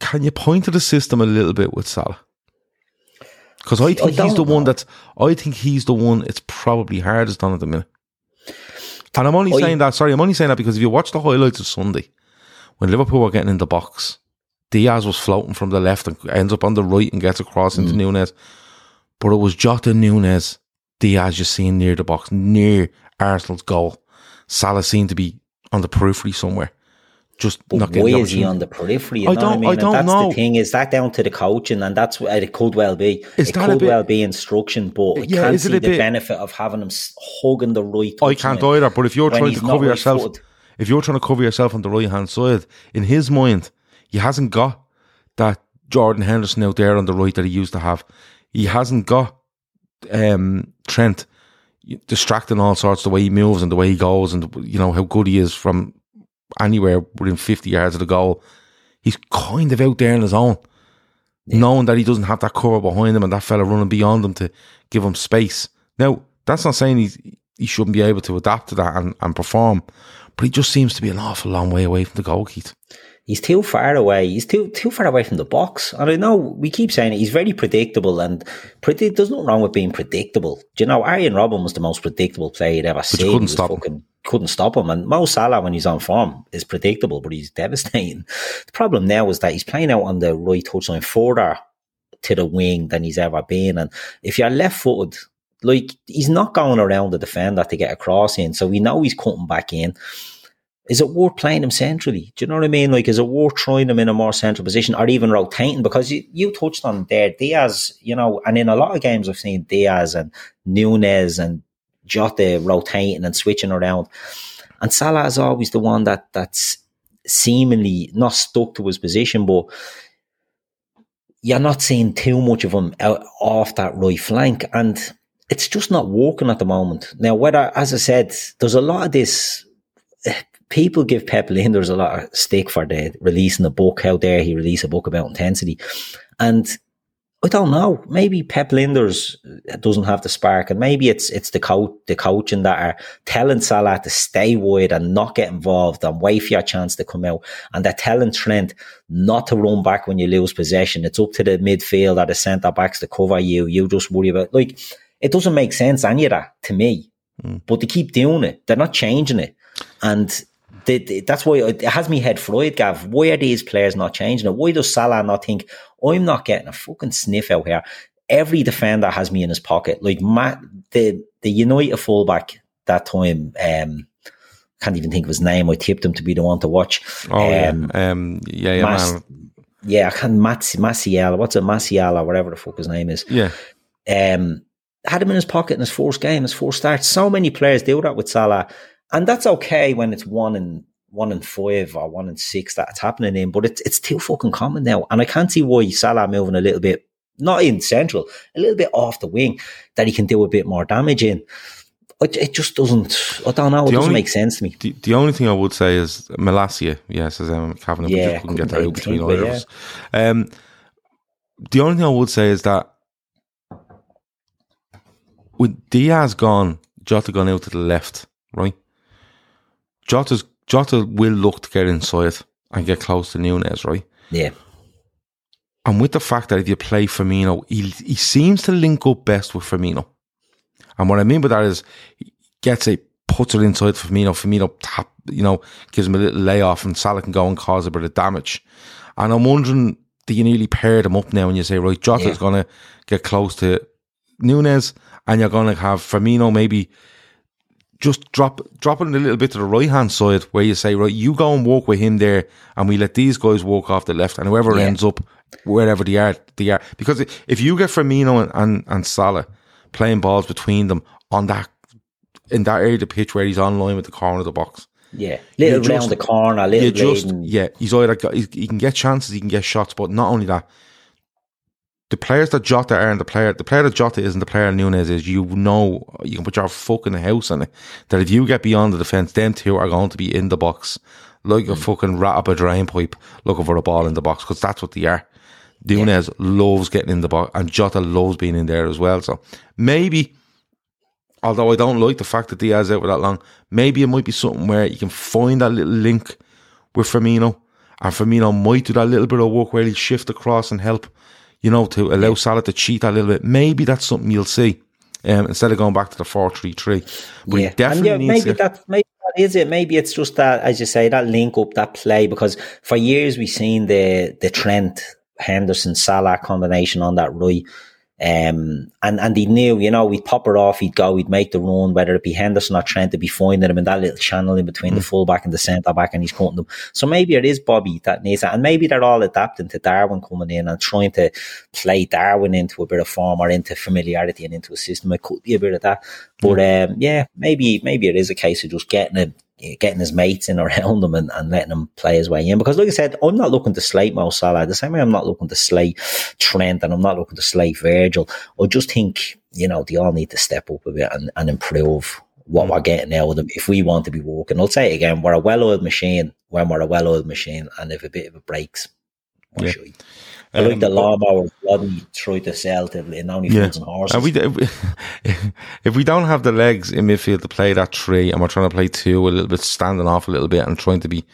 Can you point to the system a little bit with Salah? Because I think he's don't the one that's, I think he's the one it's probably hardest on at the minute. And I'm only I- saying that, sorry, I'm only saying that because if you watch the highlights of Sunday, when Liverpool were getting in the box, Diaz was floating from the left and ends up on the right and gets across into mm. Nunez. But it was Jota Nunez, Diaz just seen near the box, near Arsenal's goal. Salah seemed to be on the periphery somewhere. Just not But getting why is he on the periphery? You I know don't- what I I don't that's know. the thing. Is that down to the coaching? And that's what it could well be. Is it could bit- well be instruction, but I Yeah, can't is it see the bit- benefit of having him hugging the right. I can't either. But if you're trying to cover yourself, footed. if you're trying to cover yourself on the right hand side, in his mind, he hasn't got that Jordan Henderson out there on the right that he used to have. He hasn't got um, Trent distracting all sorts the way he moves and the way he goes and you know how good he is from anywhere within 50 yards of the goal. He's kind of out there on his own, knowing that he doesn't have that cover behind him and that fella running beyond him to give him space. Now, that's not saying he's, he shouldn't be able to adapt to that and, and perform, but he just seems to be an awful long way away from the goal, Keith. He's too far away. He's too too far away from the box. And I know we keep saying it, he's very predictable and. There's nothing wrong with being predictable. Do you know Arjen Robben was the most predictable player you'd ever seen. couldn't He was stop him. Couldn't stop him. And Mo Salah, when he's on form, is predictable, but he's devastating. The problem now is that he's playing out on the right touchline further to the wing than he's ever been. And if you're left footed, like he's not going around the defender to get a cross in, so we know he's cutting back in. Is it worth playing him centrally? Do you know what I mean? Like, is it worth trying him in a more central position or even rotating? Because you, you touched on there, Diaz, you know, and in a lot of games I've seen Diaz and Nunez and Jota rotating and switching around. And Salah is always the one that that's seemingly not stuck to his position, but you're not seeing too much of him out off that right flank. And it's just not working at the moment. Now, whether, as I said, there's a lot of this. People give Pep Lijnders a lot of stick for the releasing a book. How dare he release a book about intensity? And I don't know. Maybe Pep Lijnders uh, doesn't have the spark, and maybe it's it's the coach, the coaching that are telling Salah to stay wide and not get involved and wait for your chance to come out, and they're telling Trent not to run back when you lose possession. It's up to the midfield or the centre backs to cover you. You just worry about like it doesn't make sense any of that to me. Mm. But they keep doing it. They're not changing it, and they, they- that's why it has me head fried, Gav. Why are these players not changing it? Why does Salah not think I'm not getting a fucking sniff out here? Every defender has me in his pocket. Like Matt, the the United fullback that time. Um, can't even think of his name. I tipped him to be the one to watch. Oh, um, yeah. Um, yeah, yeah, Mas- man. yeah, I can't Malacia. What's it, Malacia whatever the fuck his name is. Yeah. Um, had him in his pocket in his first game, his first start. So many players do that with Salah, and that's okay when it's one and one and five or one and six that's happening in. But it's it's too fucking common now, and I can't see why Salah moving a little bit, not in central, a little bit off the wing, that he can do a bit more damage in. It, it just doesn't. I don't know. It The doesn't only- make sense to me. The, the only thing I would say is Malacia, yes, as Emma McCavan, we Yeah, just couldn't get that couldn't out between either it, of us. Um, the only thing I would say is that with Diaz gone, Jota gone out to the left, right? Jota's Jota will look to get inside and get close to Nunez, right? Yeah, And with the fact that if you play Firmino, he, he seems to link up best with Firmino. And what I mean by that is, he gets it, puts it inside Firmino. Firmino tap, you know, gives him a little layoff, and Salah can go and cause a bit of damage. And I'm wondering, do you nearly pair them up now and you say, right, Jota's Yeah. going to get close to Nunez, and you're going to have Firmino maybe just drop dropping a little bit to the right hand side where you say, right, you go and walk with him there, and we let these guys walk off the left, and whoever Yeah. ends up wherever they are, they are. Because if you get Firmino and, and, and Salah playing balls between them on that in that area of the pitch where he's on line with the corner of the box, Yeah, little round just- the corner, a little just yeah, he's either got, he, he can get chances, he can get shots, but not only that. The players that Jota are and the player, the player that Jota is and the player Nunez is, you know, you can put your fucking house on it. That if you get beyond the defence, them two are going to be in the box like a mm. fucking rat up a drain pipe looking for a ball in the box because that's what they are. Nunez loves getting in the box and Jota loves being in there as well. So maybe, although I don't like the fact that Diaz out for that long, maybe it might be something where you can find that little link with Firmino, and Firmino might do that little bit of work where he'll shift across and help, you know, to allow Salah to cheat a little bit. Maybe that's something you'll see um, instead of going back to the four three three. But yeah, definitely yeah, maybe that maybe that is it. Maybe it's just that, as you say, that link up, that play. Because for years we've seen the the Trent Henderson Salah combination on that right. Um, and, and he knew, you know, we'd pop it off, he'd go, he'd make the run, whether it be Henderson or Trent, to be finding him in that little channel in between the fullback and the centre back, and he's cutting them. So maybe it is Bobby that needs that. And maybe they're all adapting to Darwin coming in and trying to play Darwin into a bit of form or into familiarity and into a system. It could be a bit of that. But um, yeah, maybe maybe it is a case of just getting him getting his mates in around him and, and letting him play his way in. Because like I said, I'm not looking to slate Mo Salah. The same way I'm not looking to slate Trent and I'm not looking to slate Virgil. I just think, you know, they all need to step up a bit and, and improve what hmm. we're getting out of them if we want to be walking. I'll say it again, we're a well oiled machine when we're a well oiled machine and if a bit of it breaks, Yeah. I like Um, the lawnmower bloody try to sell to in only Yeah. and horses. And we, if, we, if we don't have the legs in midfield to play that three, and we're trying to play two a little bit, standing off a little bit, and trying to be,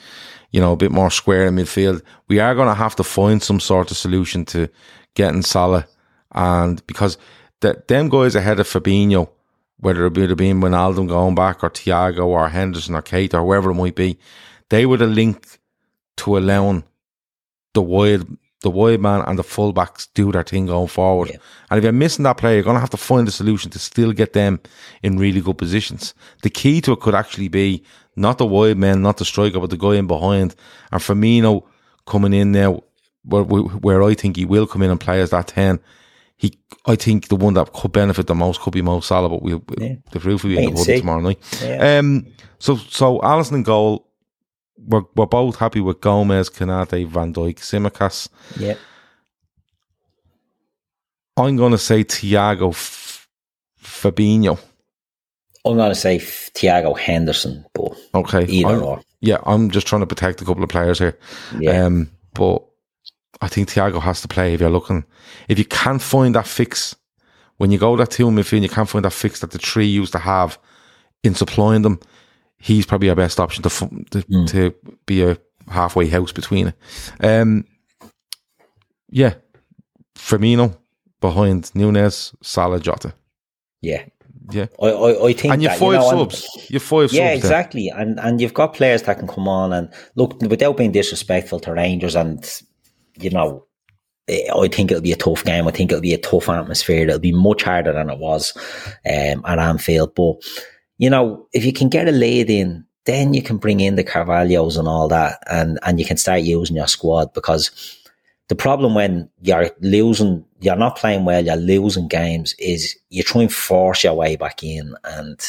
you know, a bit more square in midfield, we are going to have to find some sort of solution to getting Salah, and because the, them guys ahead of Fabinho, whether it would have been Wijnaldum going back or Thiago or Henderson or Keita or whoever it might be, they would have linked to allowing the wide the wide man and the fullbacks do their thing going forward. Yeah. And if you're missing that player, you're going to have to find a solution to still get them in really good positions. The key to it could actually be not the wide man, not the striker, but the guy in behind. And Firmino coming in now, where, where I think he will come in and play as that 10. He, I think the one that could benefit the most could be Mo Salah, but we'll, Yeah. the proof will be in the tomorrow night. Yeah. Um, so, so Alisson in goal. We're, we're both happy with Gomez, Konaté, Van Dijk, Tsimikas. yeah. I'm going to say Thiago F- Fabinho. I'm going to say Thiago Henderson, but Okay. either I'm- or. Yeah, I'm just trying to protect a couple of players here. Yeah. Um, but I think Thiago has to play if you're looking. If you can't find that fix, when you go that two midfield, you can't find that fix that the three used to have in supplying them. He's probably our best option to to, Hmm. to be a halfway house between it. Um, yeah, Firmino behind Nunez, Salah, Jota. yeah. Yeah, I, I, I think and you that, five you know, subs. You have five Yeah, subs. exactly. And and you've got players that can come on and look without being disrespectful to Rangers and you know eh, I think it'll be a tough game. I think it'll be a tough atmosphere. It'll be much harder than it was um, at Anfield. But you know, if you can get a lead in, then you can bring in the Carvalhos and all that, and and you can start using your squad because the problem when you're losing, you're not playing well, you're losing games, is you try and force your way back in, and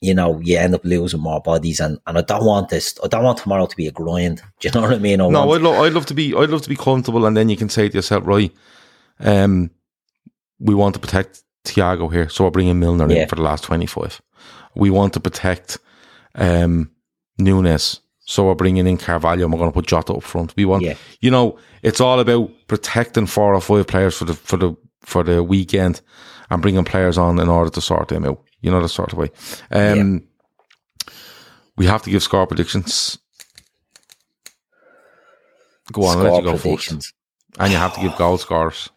you know you end up losing more bodies. And, and I don't want this. I don't want tomorrow to be a grind. Do you know what I mean? I No, I'd, lo- I'd love to be. I'd love to be comfortable, and then you can say to yourself, right, um, we want to protect Thiago here, so we're bringing Milner Yeah. in for the last twenty-five. We want to protect um, Nunez, so we're bringing in Carvalho. and We're going to put Jota up front. We want, Yeah. you know, it's all about protecting four or five players for the for the for the weekend, and bringing players on in order to sort them out. You know, the sort of way. Um, We have to give score predictions. Go on, I'll let score you go first. And you have to give goal scores.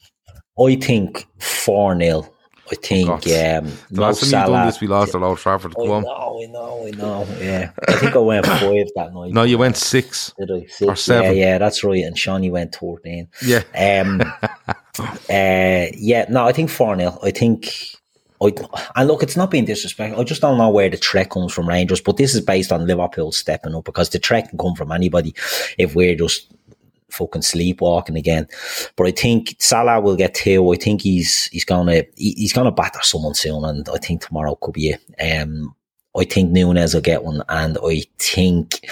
I think four 0 I think um, The last time you've done this, we lost at Old Trafford. I Go on. know, I know, I know. Yeah, I think I went five that night. No, you went six. Did I? Six? or seven. Yeah, yeah, that's right. And Shawnee went thirteen. Yeah. Um, uh, yeah, no, I think 4 0. I think I, and look, it's not being disrespectful. I just don't know where the threat comes from Rangers, but this is based on Liverpool stepping up because the threat can come from anybody if we're just fucking sleepwalking again. But I think Salah will get two. I think he's he's gonna he, he's gonna batter someone soon, and I think tomorrow could be it. Um, I think Nunez will get one, and I think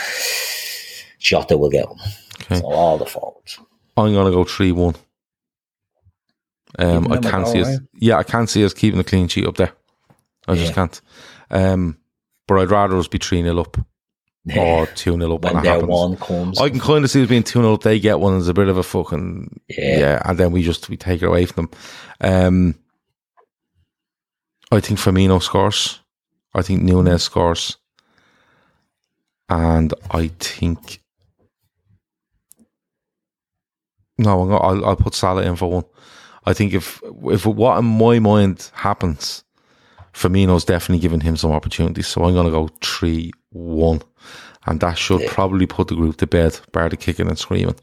Jota will get one. Okay. So all the forwards. I'm gonna go three one. Um, I can't see us. Yeah, I can't see us keeping the clean sheet up there. I yeah. just can't. Um, but I'd rather us be three 0 up or two 0 up when, when their happens. one comes. I can kind of see us being two 0 up. They get one as a bit of a fucking yeah. yeah, and then we just we take it away from them. Um, I think Firmino scores. I think Nunez scores, and I think no, I'll, I'll put Salah in for one. I think if if what in my mind happens, Firmino's definitely giving him some opportunities. So I'm going to go three one, and that should yeah. probably put the group to bed, bar the kicking and screaming.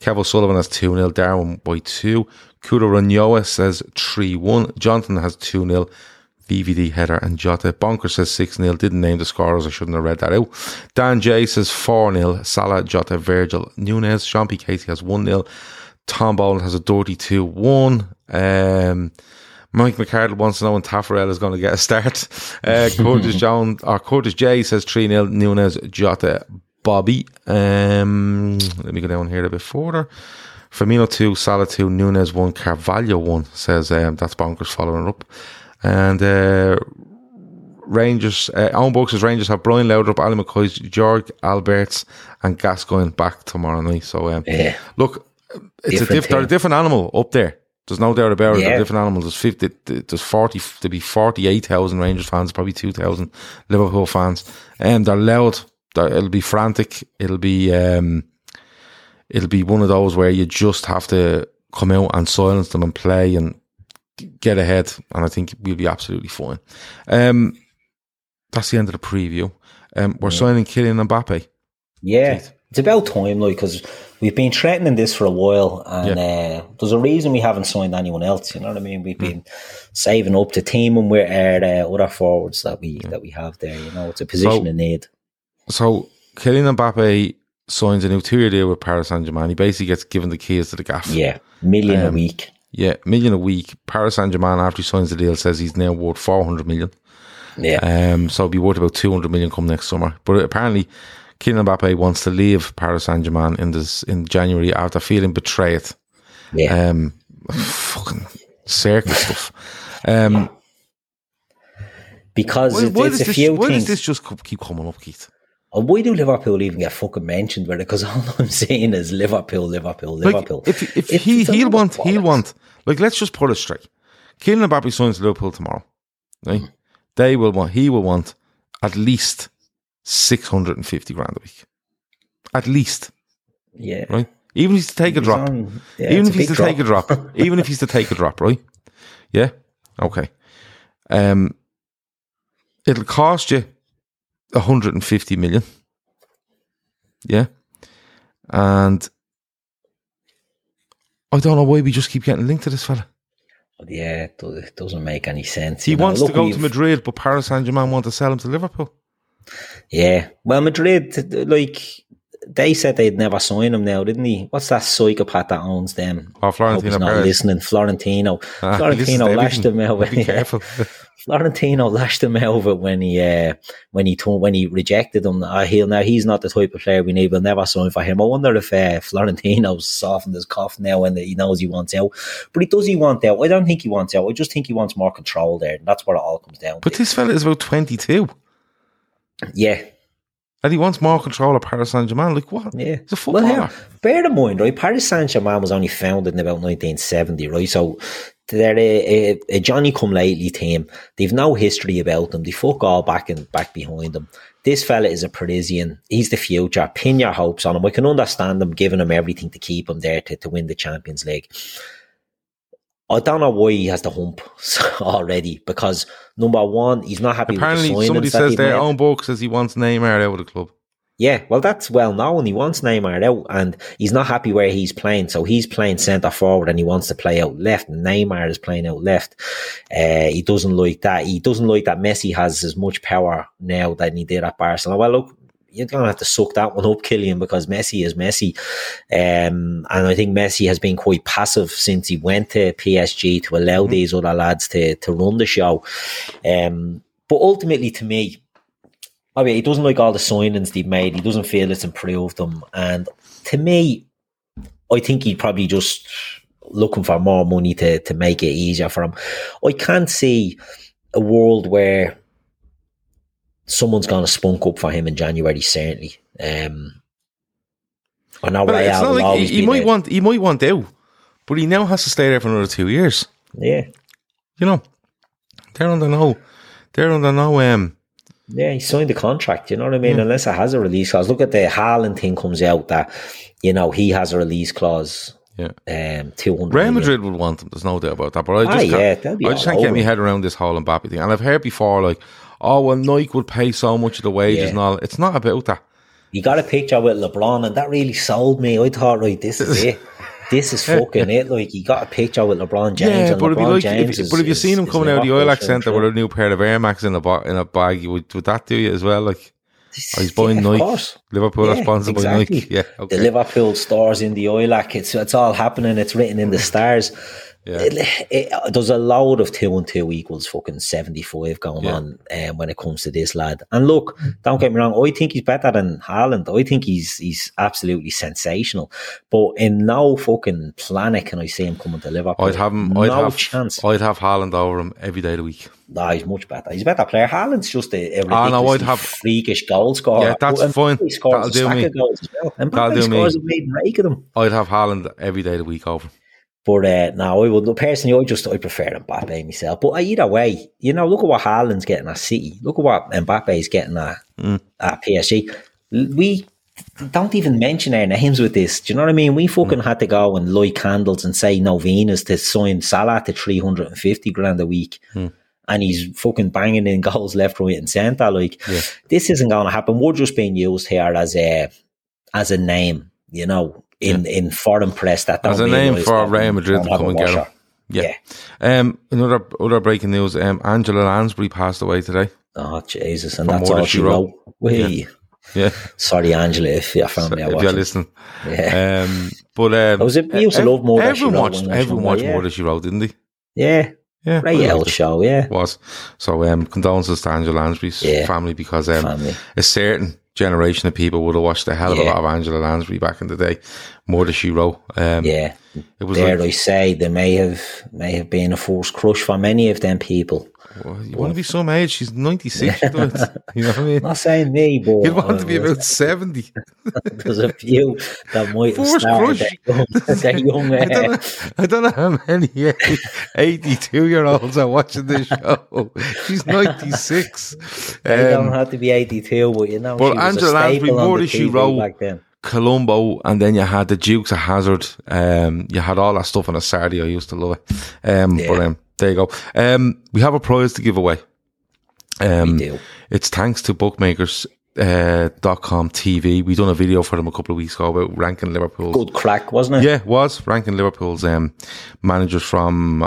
Kev Sullivan has two 0 Darwin by two. Kudo Ranyoa says three one. Jonathan has two 0 VVD header and Jota. Bonker says 6 0. Didn't name the scorers. I shouldn't have read that out. Dan J says 4 0. Salah, Jota, Virgil, Nunez. Sean P. Casey has 1 0. Tom Boland has a dirty 2 1. Um, Mike McCardle wants to know when Taffarel is going to get a start. Uh, Curtis Jones or Curtis J says 3 0 Nunez, Jota, Bobby. Um, let me go down here a bit further. Firmino 2, Salah 2, Nunez 1, Carvalho 1 says um, that's bonkers following up. And uh, Rangers, uh, Owen Book says Rangers have Brian Laudrup, Ally McCoist, George Albertz, and Gascoigne back tomorrow night. So, um, yeah. look, it's different a diff- they're a different animal up there. There's no doubt about it. Yeah. They're different animals. There's fifty. There's forty. To be forty-eight thousand Rangers fans. Probably two thousand Liverpool fans. And um, they're loud. They're, it'll be frantic. It'll be. Um, it'll be one of those where you just have to come out and silence them and play and get ahead. And I think we'll be absolutely fine. Um, that's the end of the preview. Um, we're yeah. signing Kylian Mbappe. Yeah, Keith. It's about time, like because we've been threatening this for a while, and yeah. uh, there's a reason we haven't signed anyone else. You know what I mean? We've mm. been saving up to team with our uh, other forwards that we yeah. that we have there. You know, it's a position so, in need. So Kylian Mbappe signs a new two-year deal with Paris Saint Germain. He basically gets given the keys to the gaff. Yeah, million um, a week. Yeah, million a week. Paris Saint Germain, after he signs the deal, says he's now worth four hundred million. Yeah. Um. So it'll be worth about two hundred million come next summer. But apparently, Kylian Mbappe wants to leave Paris Saint Germain in this in January after feeling betrayed. Yeah. Um, fucking circus stuff. Um, because why, why it's a this, few why things. does this just keep coming up, Keith? And why do Liverpool even get fucking mentioned with it? Because all I'm saying is Liverpool, Liverpool, Liverpool. Like, if if he he'll want he'll want like let's just put it straight. Kylian Mbappe signs Liverpool tomorrow. Right? Mm. They will want he will want at least 650 grand a week. At least. Yeah. Right? Even if he's to take a drop. On, yeah, even if he's to drop. take a drop. even if he's to take a drop, right? Yeah? Okay. Um, it'll cost you 150 million. Yeah. And I don't know why we just keep getting linked to this fella. Yeah, it doesn't make any sense. He wants to go to Madrid, but Paris Saint Germain want to sell him to Liverpool. Yeah. Well, Madrid, like, they said they'd never sign him now, didn't he? What's that psychopath that owns them? Oh, Florentino not Perez. listening. Florentino. Ah, Florentino lashed him out. Be careful. Florentino lashed him over when he uh, when he told, when he rejected him. Uh, he'll now he's not the type of player we need. We'll never sign for him. I wonder if uh, Florentino's softened his cough now and he knows he wants out. But he does he want out? I don't think he wants out. I just think he wants more control there. And that's what it all comes down. But to. this fella is about twenty two. Yeah. And he wants more control of Paris Saint Germain. Like what? Yeah, he's a footballer. Well, yeah. Bear in mind, right? Paris Saint Germain was only founded in about 1970, right? So they're uh, uh, a, a, a Johnny come lately team. They've no history about them. They fuck all back and back behind them. This fella is a Parisian. He's the future. Pin your hopes on him. We can understand them giving him everything to keep him there to, to win the Champions League. I don't know why he has the hump already because number one, he's not happy. Apparently, somebody says their own book says he wants Neymar out of the club. Yeah, well, that's well known. He wants Neymar out, and he's not happy where he's playing. So he's playing centre forward, and he wants to play out left. Neymar is playing out left. Uh, he doesn't like that. He doesn't like that Messi has as much power now than he did at Barcelona. Well, look, you're going to have to suck that one up, Kylian, because Messi is Messi. Um, and I think Messi has been quite passive since he went to PSG to allow mm-hmm. these other lads to, to run the show. Um, but ultimately, to me, I mean, he doesn't like all the signings they've made. He doesn't feel it's improved them. And to me, I think he'd probably just looking for more money to, to make it easier for him. I can't see a world where someone's going to spunk up for him in January, certainly. Um, I know but Real will like he, he might want he might want out, but he now has to stay there for another two years. Yeah, you know, they're under no, they're under no um, yeah, he signed the contract. You know what I mean? Yeah. Unless it has a release clause. Look at the Haaland thing comes out that you know he has a release clause. Yeah, um. Real Madrid would want him. There's no doubt about that. But I just, ah, can't, I just can't get my head around this whole Mbappe thing. And I've heard before, like, oh, well, Nike would pay so much of the wages yeah. and all. It's not about that. You got a picture with LeBron, and that really sold me. I thought, right, this is it. this is fucking it. Like you got a picture with LeBron James. Yeah, but LeBron like, James if, is, but if you seen him coming out of the Oilac Centre with a new pair of Air Max in a in a bag, would would that do you as well? Like. Oh, he's buying yeah, Nike. Liverpool yeah, are sponsored exactly. by Nike. Yeah, okay. The Liverpool stars in the Oilac. It's it's all happening. It's written in the stars. Yeah. It, it, there's a load of two and two equals fucking 75 going yeah. on um, when it comes to this lad. And look, don't get me wrong, I think he's better than Haaland. I think he's he's absolutely sensational. But in no fucking planet can I see him coming to Liverpool. I'd have him, no I'd have, chance. I'd have Haaland over him every day of the week. No, he's much better. He's a better player. Haaland's just a, a ah, no, I'd have, freakish goal scorer. Yeah, that's but fine. That'll do me. well. That'll do me. a of them. I'd have Haaland every day of the week over. But uh, no, I would personally, I just I prefer Mbappe myself. But uh, either way, you know, look at what Haaland's getting at City. Look at what Mbappe's getting at mm. at PSG. We don't even mention our names with this. Do you know what I mean? We fucking mm. had to go and light candles and say novenas to sign Salah to three hundred and fifty grand a week. Mm. And he's fucking banging in goals left, right, and centre. Like yeah. this isn't going to happen. We're just being used here as a as a name, you know in, yeah. in foreign press that as a name for Real Madrid to come and get him. Yeah. yeah. Um, another other breaking news: um, Angela Lansbury passed away today. Oh Jesus! And From that's all she wrote. wrote. Yeah. yeah. Sorry, Angela, if your family so, are if you're listening. Yeah. Um, but um, was it, used to love more. Everyone watched. Everyone watched Murder She Wrote, didn't they? Yeah. Yeah, Ray L show, yeah. Was so um condolences to Angela Lansbury's yeah. family because um family. a certain generation of people would have watched a hell of yeah. a lot of Angela Lansbury back in the day, Murder She Wrote. Um, yeah, it was. Dare like, I say, there may have may have been a forced crush for many of them people. Well, you want to be some age? She's ninety six. you know what I mean? Not saying me, but you want to be about seventy. There's a few that might have started that young. I, don't know, I don't know how many eighty-two year olds are watching this show. She's ninety six. They um, don't have to be eighty-two, but you know. But Angela Lansbury, Murder She Wrote back then. Columbo, and then you had the Dukes of Hazzard. Um, you had all that stuff on a Saturday. I used to love it. Um, yeah. but um, there you go. Um, we have a prize to give away. Um, we do. It's thanks to bookmakers. Uh, dot com TV. We done a video for them a couple of weeks ago about ranking Liverpool's good crack, wasn't it? Yeah, it was ranking Liverpool's um, managers from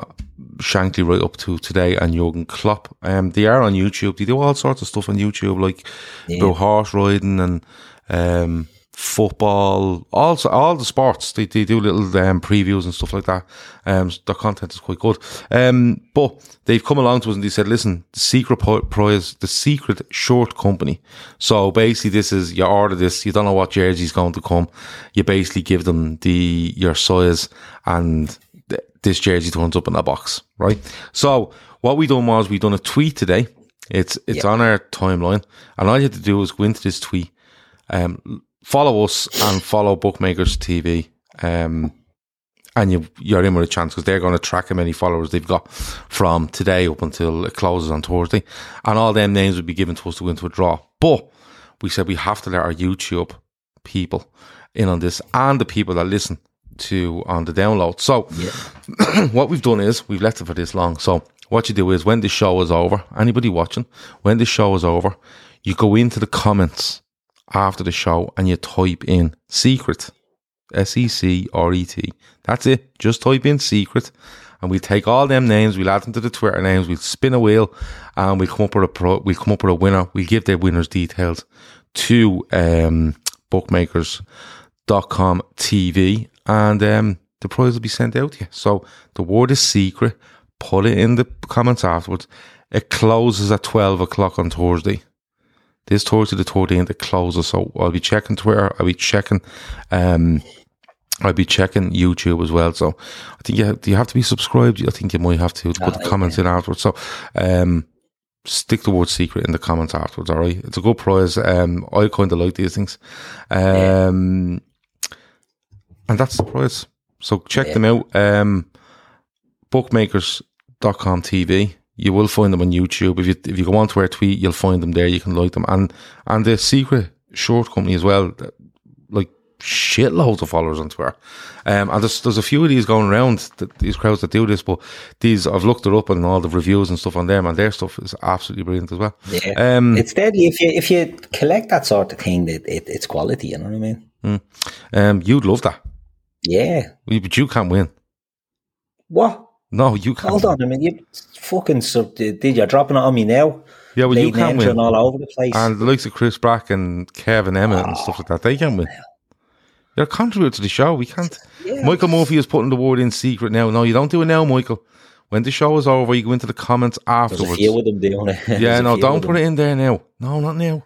Shankly right up to today and Jurgen Klopp. Um, they are on YouTube. They do all sorts of stuff on YouTube, like yeah. about horse riding and um, football, also all the sports. They, they do little um, previews and stuff like that. Um, their content is quite good. Um, but they've come along to us and they said, listen, the secret prize, the secret short company. So basically, this is you order this, you don't know what jersey is going to come. You basically give them the your size and th- this jersey turns up in a box, right? So what we done was we done a tweet today. It's it's on our timeline, and all you had to do was go into this tweet. Um, follow us and follow Bookmakers TV. Um, and you, you're in with a chance because they're going to track how many followers they've got from today up until it closes on Thursday. And all them names would be given to us to go into a draw. But we said we have to let our YouTube people in on this and the people that listen to on the download. So yeah. what we've done is we've left it for this long. So what you do is when the show is over, anybody watching, when the show is over, you go into the comments after the show and you type in secret, S E C R E T. That's it. Just type in secret and we'll take all them names, we'll add them to the Twitter names, we'll spin a wheel and we'll come up with a pro, we'll come up with a winner. We'll give the winner's details to um, bookmakers.com TV and um, the prize will be sent out to you. So the word is secret. Put it in the comments afterwards. It closes at 12 o'clock on Thursday. This Thursday the 13th it closes. So I'll be checking Twitter. I'll be checking, um, I'll be checking YouTube as well. So I think you have, you have to be subscribed. I think you might have to, put the comments in afterwards. So, um, stick the word secret in the comments afterwards. All right. It's a good prize. Um, I kind of like these things. Um, and that's the prize. So check them out. Um, bookmakers.com TV. You will find them on YouTube. If you if you go onto our tweet, you'll find them there. You can like them. And and the secret short company as well, that- like shitloads of followers on Twitter. Um, and there's there's a few of these going around, that, these crowds that do this, but these I've looked it up and all the reviews and stuff on them, and their stuff is absolutely brilliant as well. Yeah. Um, it's deadly if you if you collect that sort of thing. It, it it's quality. You know what I mean? um, you'd love that, Yeah. but you can't win. What? No, you can't. Hold on a minute. You fucking sub- did you dropping it on me now? Yeah, well, you can't win. all over the place. And the likes of Chris Brack and Kevin Emmett and stuff like that, they can win. Ah. You're a contributor to the show. We can't. Yeah. Michael Murphy is putting the word in secret now. No, you don't do it now, Michael. When the show is over, you go into the comments afterwards. them doing it. yeah, no, don't put them. it in there now. No, not now.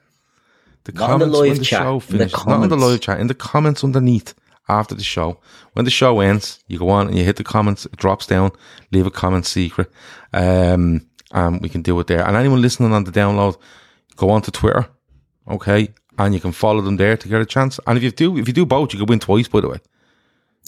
The Not in the comments live the chat, show in the finishes. Not in the live chat. In the comments underneath after the show. When the show ends, you go on and you hit the comments. It drops down. Leave a comment secret. Um, and we can do it there. And anyone listening on the download, go on to Twitter. Okay. And you can follow them there to get a chance. And if you do, if you do both, you can win twice, by the way.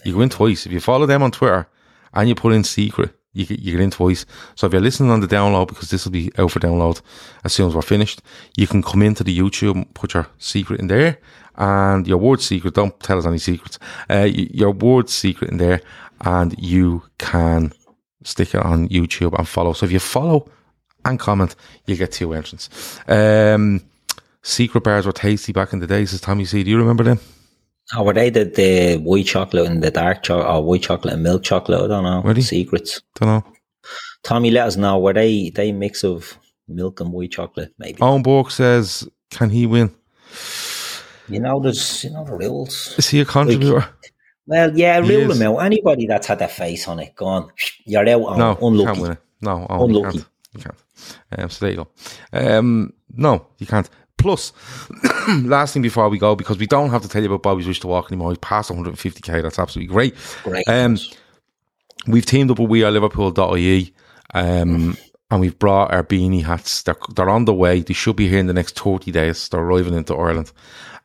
You can win twice. If you follow them on Twitter and you put in secret, you get, you get in twice. So if you're listening on the download, because this will be out for download as soon as we're finished, you can come into the YouTube put your secret in there and your word secret. Don't tell us any secrets. Uh, your word secret in there and you can stick it on YouTube and follow. So if you follow and comment, you get two entrants. Um, secret bars were tasty back in the day, says Tommy C. Do you remember them? Oh, were they the, the white chocolate and the dark chocolate, or white chocolate and milk chocolate? I don't know. They? Secrets. Don't know. Tommy, let us know. Were they they mix of milk and white chocolate? Maybe. Owen Bork says, can he win? You know, there's you know the rules. Is he a contributor? Well, yeah, rule them out. Anybody that's had their face on it, gone. You're out on no, unlucky. can't win it. No, you Unlucky. can't. You can't. Um, so there you go. Um, no, you can't. Plus, last thing before we go, because we don't have to tell you about Bobby's Wish to Walk anymore. We passed 150k. That's absolutely great. Great. Um, we've teamed up with We Are Liverpool.ie. Um, and we've brought our beanie hats. They're, they're on the way. They should be here in the next 30 days. They're arriving into Ireland.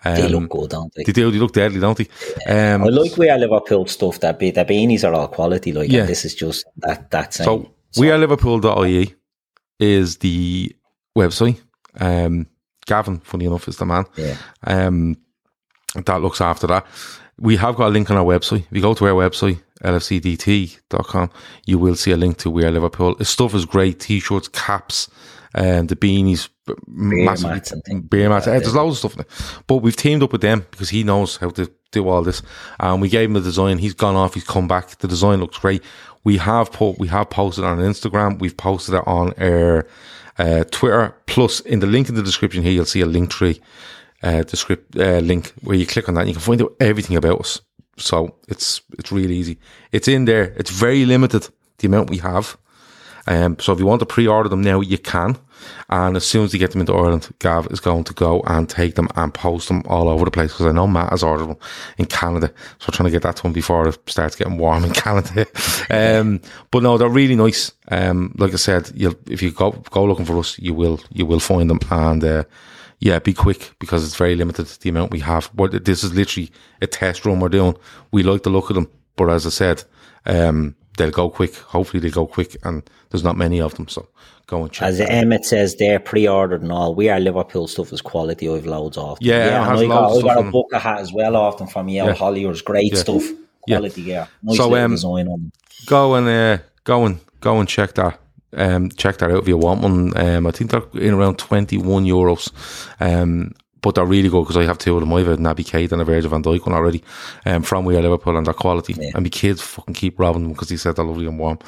Um, they look good, don't they? They do. They look deadly, don't they? Um, I like where Liverpool stuff. That be the beanies are all quality. Like Yeah. this is just that that same. So, we are Liverpool.ie is the website. Um, Gavin, funny enough, is the man. Yeah. Um, that looks after that. We have got a link on our website. If you go to our website, lfcdt.com, you will see a link to We Are Liverpool. Stuff is great. T-shirts, caps, um, the beanies, b- massive mats and beer mats. Eh, There's loads of stuff in it. But we've teamed up with them because he knows how to do all this. And we gave him the design. He's gone off. He's come back. The design looks great. We have put, we have posted on Instagram. We've posted it on our uh, Twitter. Plus, in the link in the description here, you'll see a link tree uh, descript, uh, link where you click on that. And you can find out everything about us. So it's it's really easy. It's in there. It's very limited the amount we have. Um, so if you want to pre-order them now, you can. And as soon as you get them into Ireland, Gav is going to go and take them and post them all over the place because I know Matt has ordered them in Canada. So we're trying to get that to him before it starts getting warm in Canada. um, but no, they're really nice. Um, like I said, you'll, if you go go looking for us, you will you will find them. And uh, yeah, be quick because it's very limited the amount we have. But this is literally a test run we're doing. We like the look of them, but as I said, um, they'll go quick. Hopefully they go quick, and there's not many of them. So go and check. As. Emmett says, they're pre-ordered and all. We are Liverpool stuff is quality. I've loads of. them. Yeah, and I got, I got a book of hat as well often from Yale Yeah. Hollier's. Great Yeah. stuff. Yeah. Quality, yeah. Nice So, um, design on go and uh, go and go and check that. Um, check that out if you want one. Um, I think they're in around twenty one euros. Um, but they're really good because I have two of them. I have a Naby Keita and a Virgil van Dijk one already um, from We Are Liverpool and their quality. Yeah. And my kids fucking keep robbing them because he said they're lovely and warm.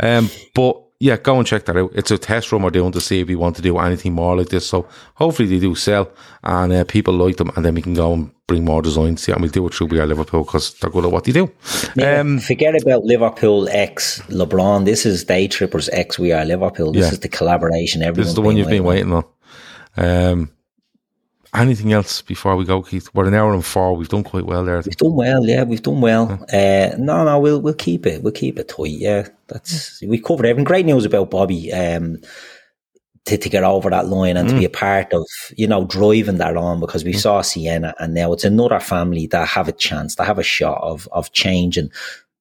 Um, but yeah, go and check that out. It's a test run we're doing to see if we want to do anything more like this. So hopefully they do sell and uh, people like them, and then we can go and bring more designs. Yeah, and we'll do it through We Are Liverpool because they're good at what they do. Yeah, Um, forget about Liverpool X LeBron. This is Daytrippers X We Are Liverpool. This Yeah. is the collaboration. Everyone. this is the one you've been waiting on. Um, anything else before we go, Keith? We're an hour and four. We've done quite well there. We've done well, yeah. We've done well. Uh, no, no, we'll we'll keep it. We'll keep it tight. Yeah, that's we covered everything. Great news about Bobby. Um, to, to get over that line and to be a part of, you know, driving that on because we saw Sienna and now it's another family that have a chance, that have a shot of of changing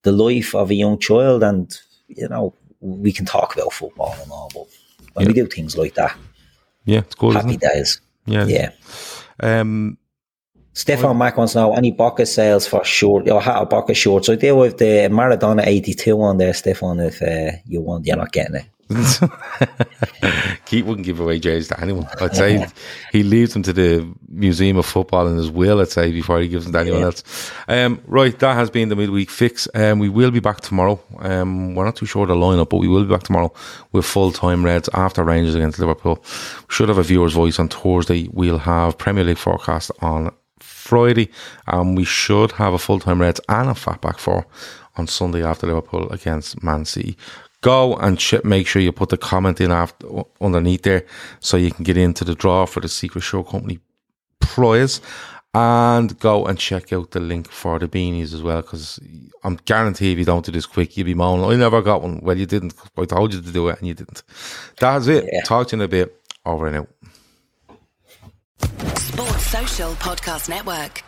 the life of a young child. And, you know, we can talk about football and all, but when we do things like that, Yeah, it's cool. happy days. Yeah. Yeah. Um, Stefan Mack wants to know any Boca sales for short or hat Boca shorts. So deal with the Maradona 82 on there, Stefan. If uh, you want, you're not getting it. Keith wouldn't give away jerseys to anyone. I'd say he leaves them to the Museum of Football in his will, I'd say, before he gives them to anyone Yeah. else. Um, right, that has been the midweek fix. Um, we will be back tomorrow. Um, we're not too sure of the lineup, but we will be back tomorrow with full time Reds after Rangers against Liverpool. We should have a viewer's voice on Thursday. We'll have Premier League forecast on Friday, and we should have a full time Reds and a fat fatback four on Sunday after Liverpool against Man City. Go and ch- make sure you put the comment in after underneath there so you can get into the draw for the Secret Show Company prize. And go and check out the link for the beanies as well, because I'm guaranteed if you don't do this quick, you'll be moaning, I never got one. Well, you didn't. I told you to do it and you didn't. That's it. Yeah. Talk to you in a bit. Over and out. Sports Social Podcast Network.